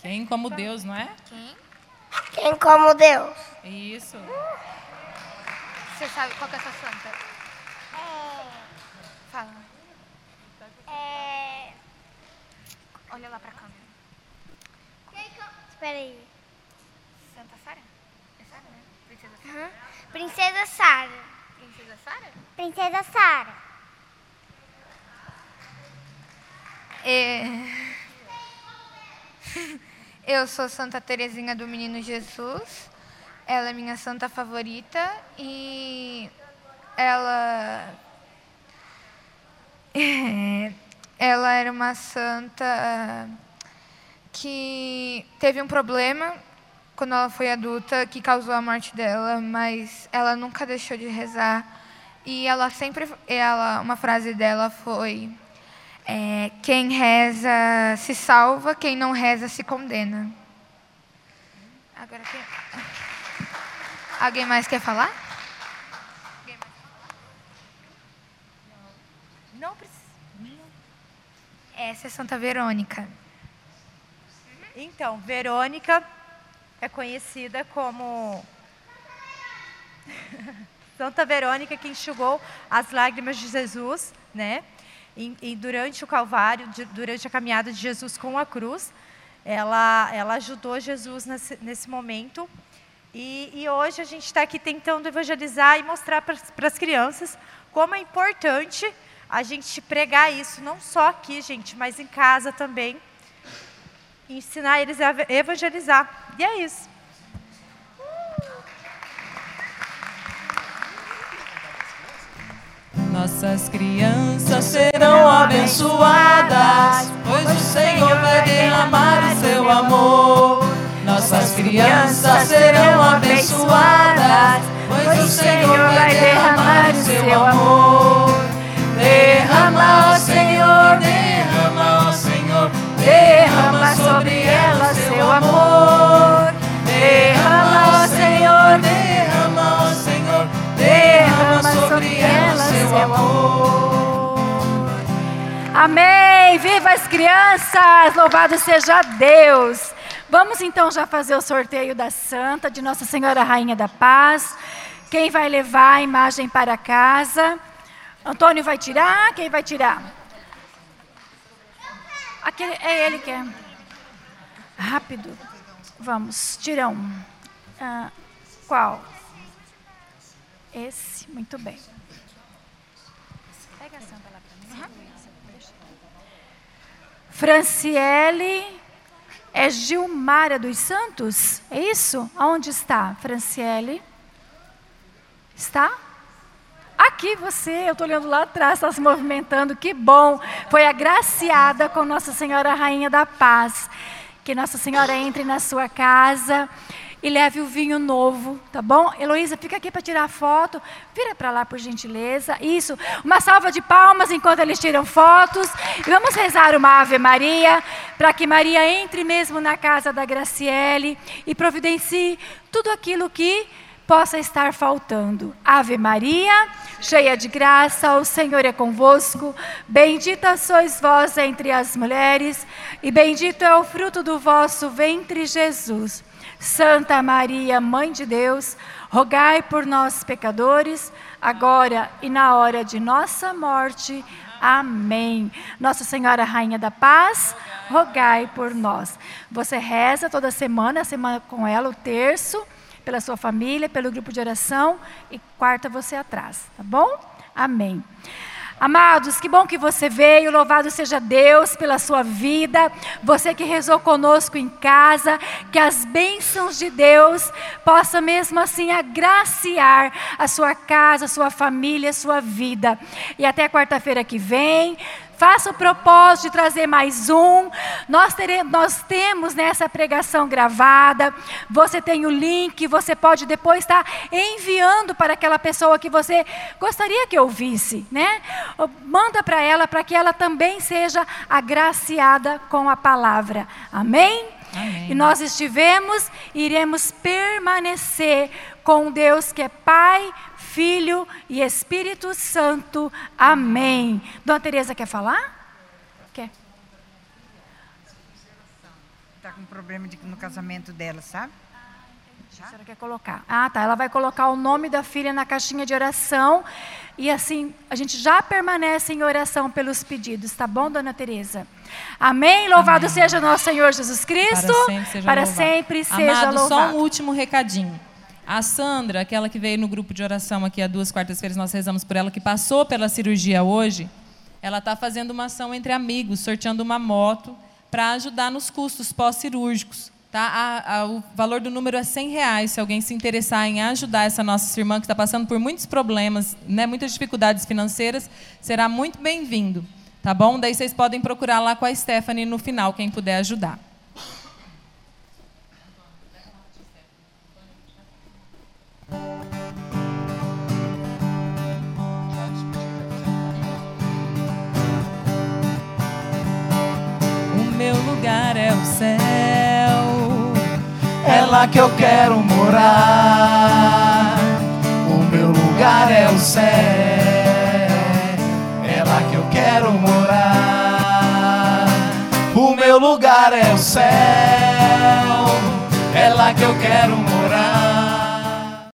Quem como Deus, não é? Quem? Quem como Deus? Isso. Você sabe qual que é a sua santa? Fala. É... Olha lá para a câmera. Espera aí. Santa Sara? É Sara, né? Princesa Sara. Aham. Princesa Sara. Princesa Sara? Princesa Sara. É... [LAUGHS] Eu sou Santa Terezinha do Menino Jesus. Ela é minha santa favorita e ela [LAUGHS] ela era uma santa que teve um problema quando ela foi adulta que causou a morte dela, mas ela nunca deixou de rezar e ela sempre ela uma frase dela foi é, quem reza se salva, quem não reza se condena. Agora quem... Alguém mais quer falar? Não precisa. Essa é Santa Verônica. Então, Verônica é conhecida como [LAUGHS] Santa Verônica que enxugou as lágrimas de Jesus, né? Durante o Calvário, de- durante a caminhada de Jesus com a cruz, ela, ela ajudou Jesus nesse, nesse momento. E, e hoje a gente está aqui tentando evangelizar e mostrar para as crianças como é importante a gente pregar isso, não só aqui, gente, mas em casa também ensinar eles a evangelizar. E é isso. Nossas crianças serão abençoadas, pois o Senhor vai derramar o seu amor. Nossas crianças serão abençoadas, pois o Senhor vai derramar o seu amor. Derrama, ó Senhor, derrama, ó Senhor, derrama sobre elas seu amor. Amor. Amém! Viva as crianças! Louvado seja Deus! Vamos então já fazer o sorteio da Santa, de Nossa Senhora Rainha da Paz. Quem vai levar a imagem para casa? Antônio vai tirar? Quem vai tirar? Aquele, é ele que é. Rápido. Vamos, tira um. Ah, qual? Esse, muito bem. Pega a santa lá para mim. Franciele é Gilmara dos Santos? É isso? Aonde está, Franciele? Está? Aqui você, eu estou olhando lá atrás, está se movimentando, que bom. Foi agraciada com Nossa Senhora Rainha da Paz. Que Nossa Senhora entre na sua casa e leve o vinho novo, tá bom? Heloísa, fica aqui para tirar foto. Vira para lá, por gentileza. Isso. Uma salva de palmas enquanto eles tiram fotos. E vamos rezar uma Ave Maria, para que Maria entre mesmo na casa da Graciele e providencie tudo aquilo que possa estar faltando. Ave Maria, cheia de graça, o Senhor é convosco. Bendita sois vós entre as mulheres, e bendito é o fruto do vosso ventre, Jesus. Santa Maria, Mãe de Deus, rogai por nós, pecadores, agora e na hora de nossa morte. Amém. Nossa Senhora Rainha da Paz, rogai por nós. Você reza toda semana, semana com ela, o terço, pela sua família, pelo grupo de oração, e quarta você atrás, tá bom? Amém. Amados, que bom que você veio, louvado seja Deus pela sua vida, você que rezou conosco em casa, que as bênçãos de Deus possam mesmo assim agraciar a sua casa, a sua família, a sua vida. E até quarta-feira que vem, Faça o propósito de trazer mais um. Nós, teremos, nós temos nessa pregação gravada. Você tem o link, você pode depois estar enviando para aquela pessoa que você gostaria que ouvisse, né? Manda para ela para que ela também seja agraciada com a palavra. Amém? Amém. E nós estivemos e iremos permanecer com Deus que é Pai, Filho e Espírito Santo. Amém. Dona Tereza quer falar? Quer? Está com problema de, no casamento dela, sabe? A senhora quer colocar? Ah, tá. Ela vai colocar o nome da filha na caixinha de oração. E assim, a gente já permanece em oração pelos pedidos, tá bom, dona Tereza? Amém? Louvado Amém. seja nosso Senhor Jesus Cristo. Para sempre seja para louvado. Sempre seja Amado, louvado. só um último recadinho. A Sandra, aquela que veio no grupo de oração aqui há duas quartas-feiras, nós rezamos por ela, que passou pela cirurgia hoje, ela está fazendo uma ação entre amigos, sorteando uma moto para ajudar nos custos pós-cirúrgicos. Tá? A, a, o valor do número é 100 reais. Se alguém se interessar em ajudar essa nossa irmã que está passando por muitos problemas, né, muitas dificuldades financeiras, será muito bem-vindo. Tá bom? Daí vocês podem procurar lá com a Stephanie no final, quem puder ajudar. Meu lugar é o céu. É lá que eu quero morar. O meu lugar é o céu. É lá que eu quero morar. O meu lugar é o céu. É lá que eu quero morar.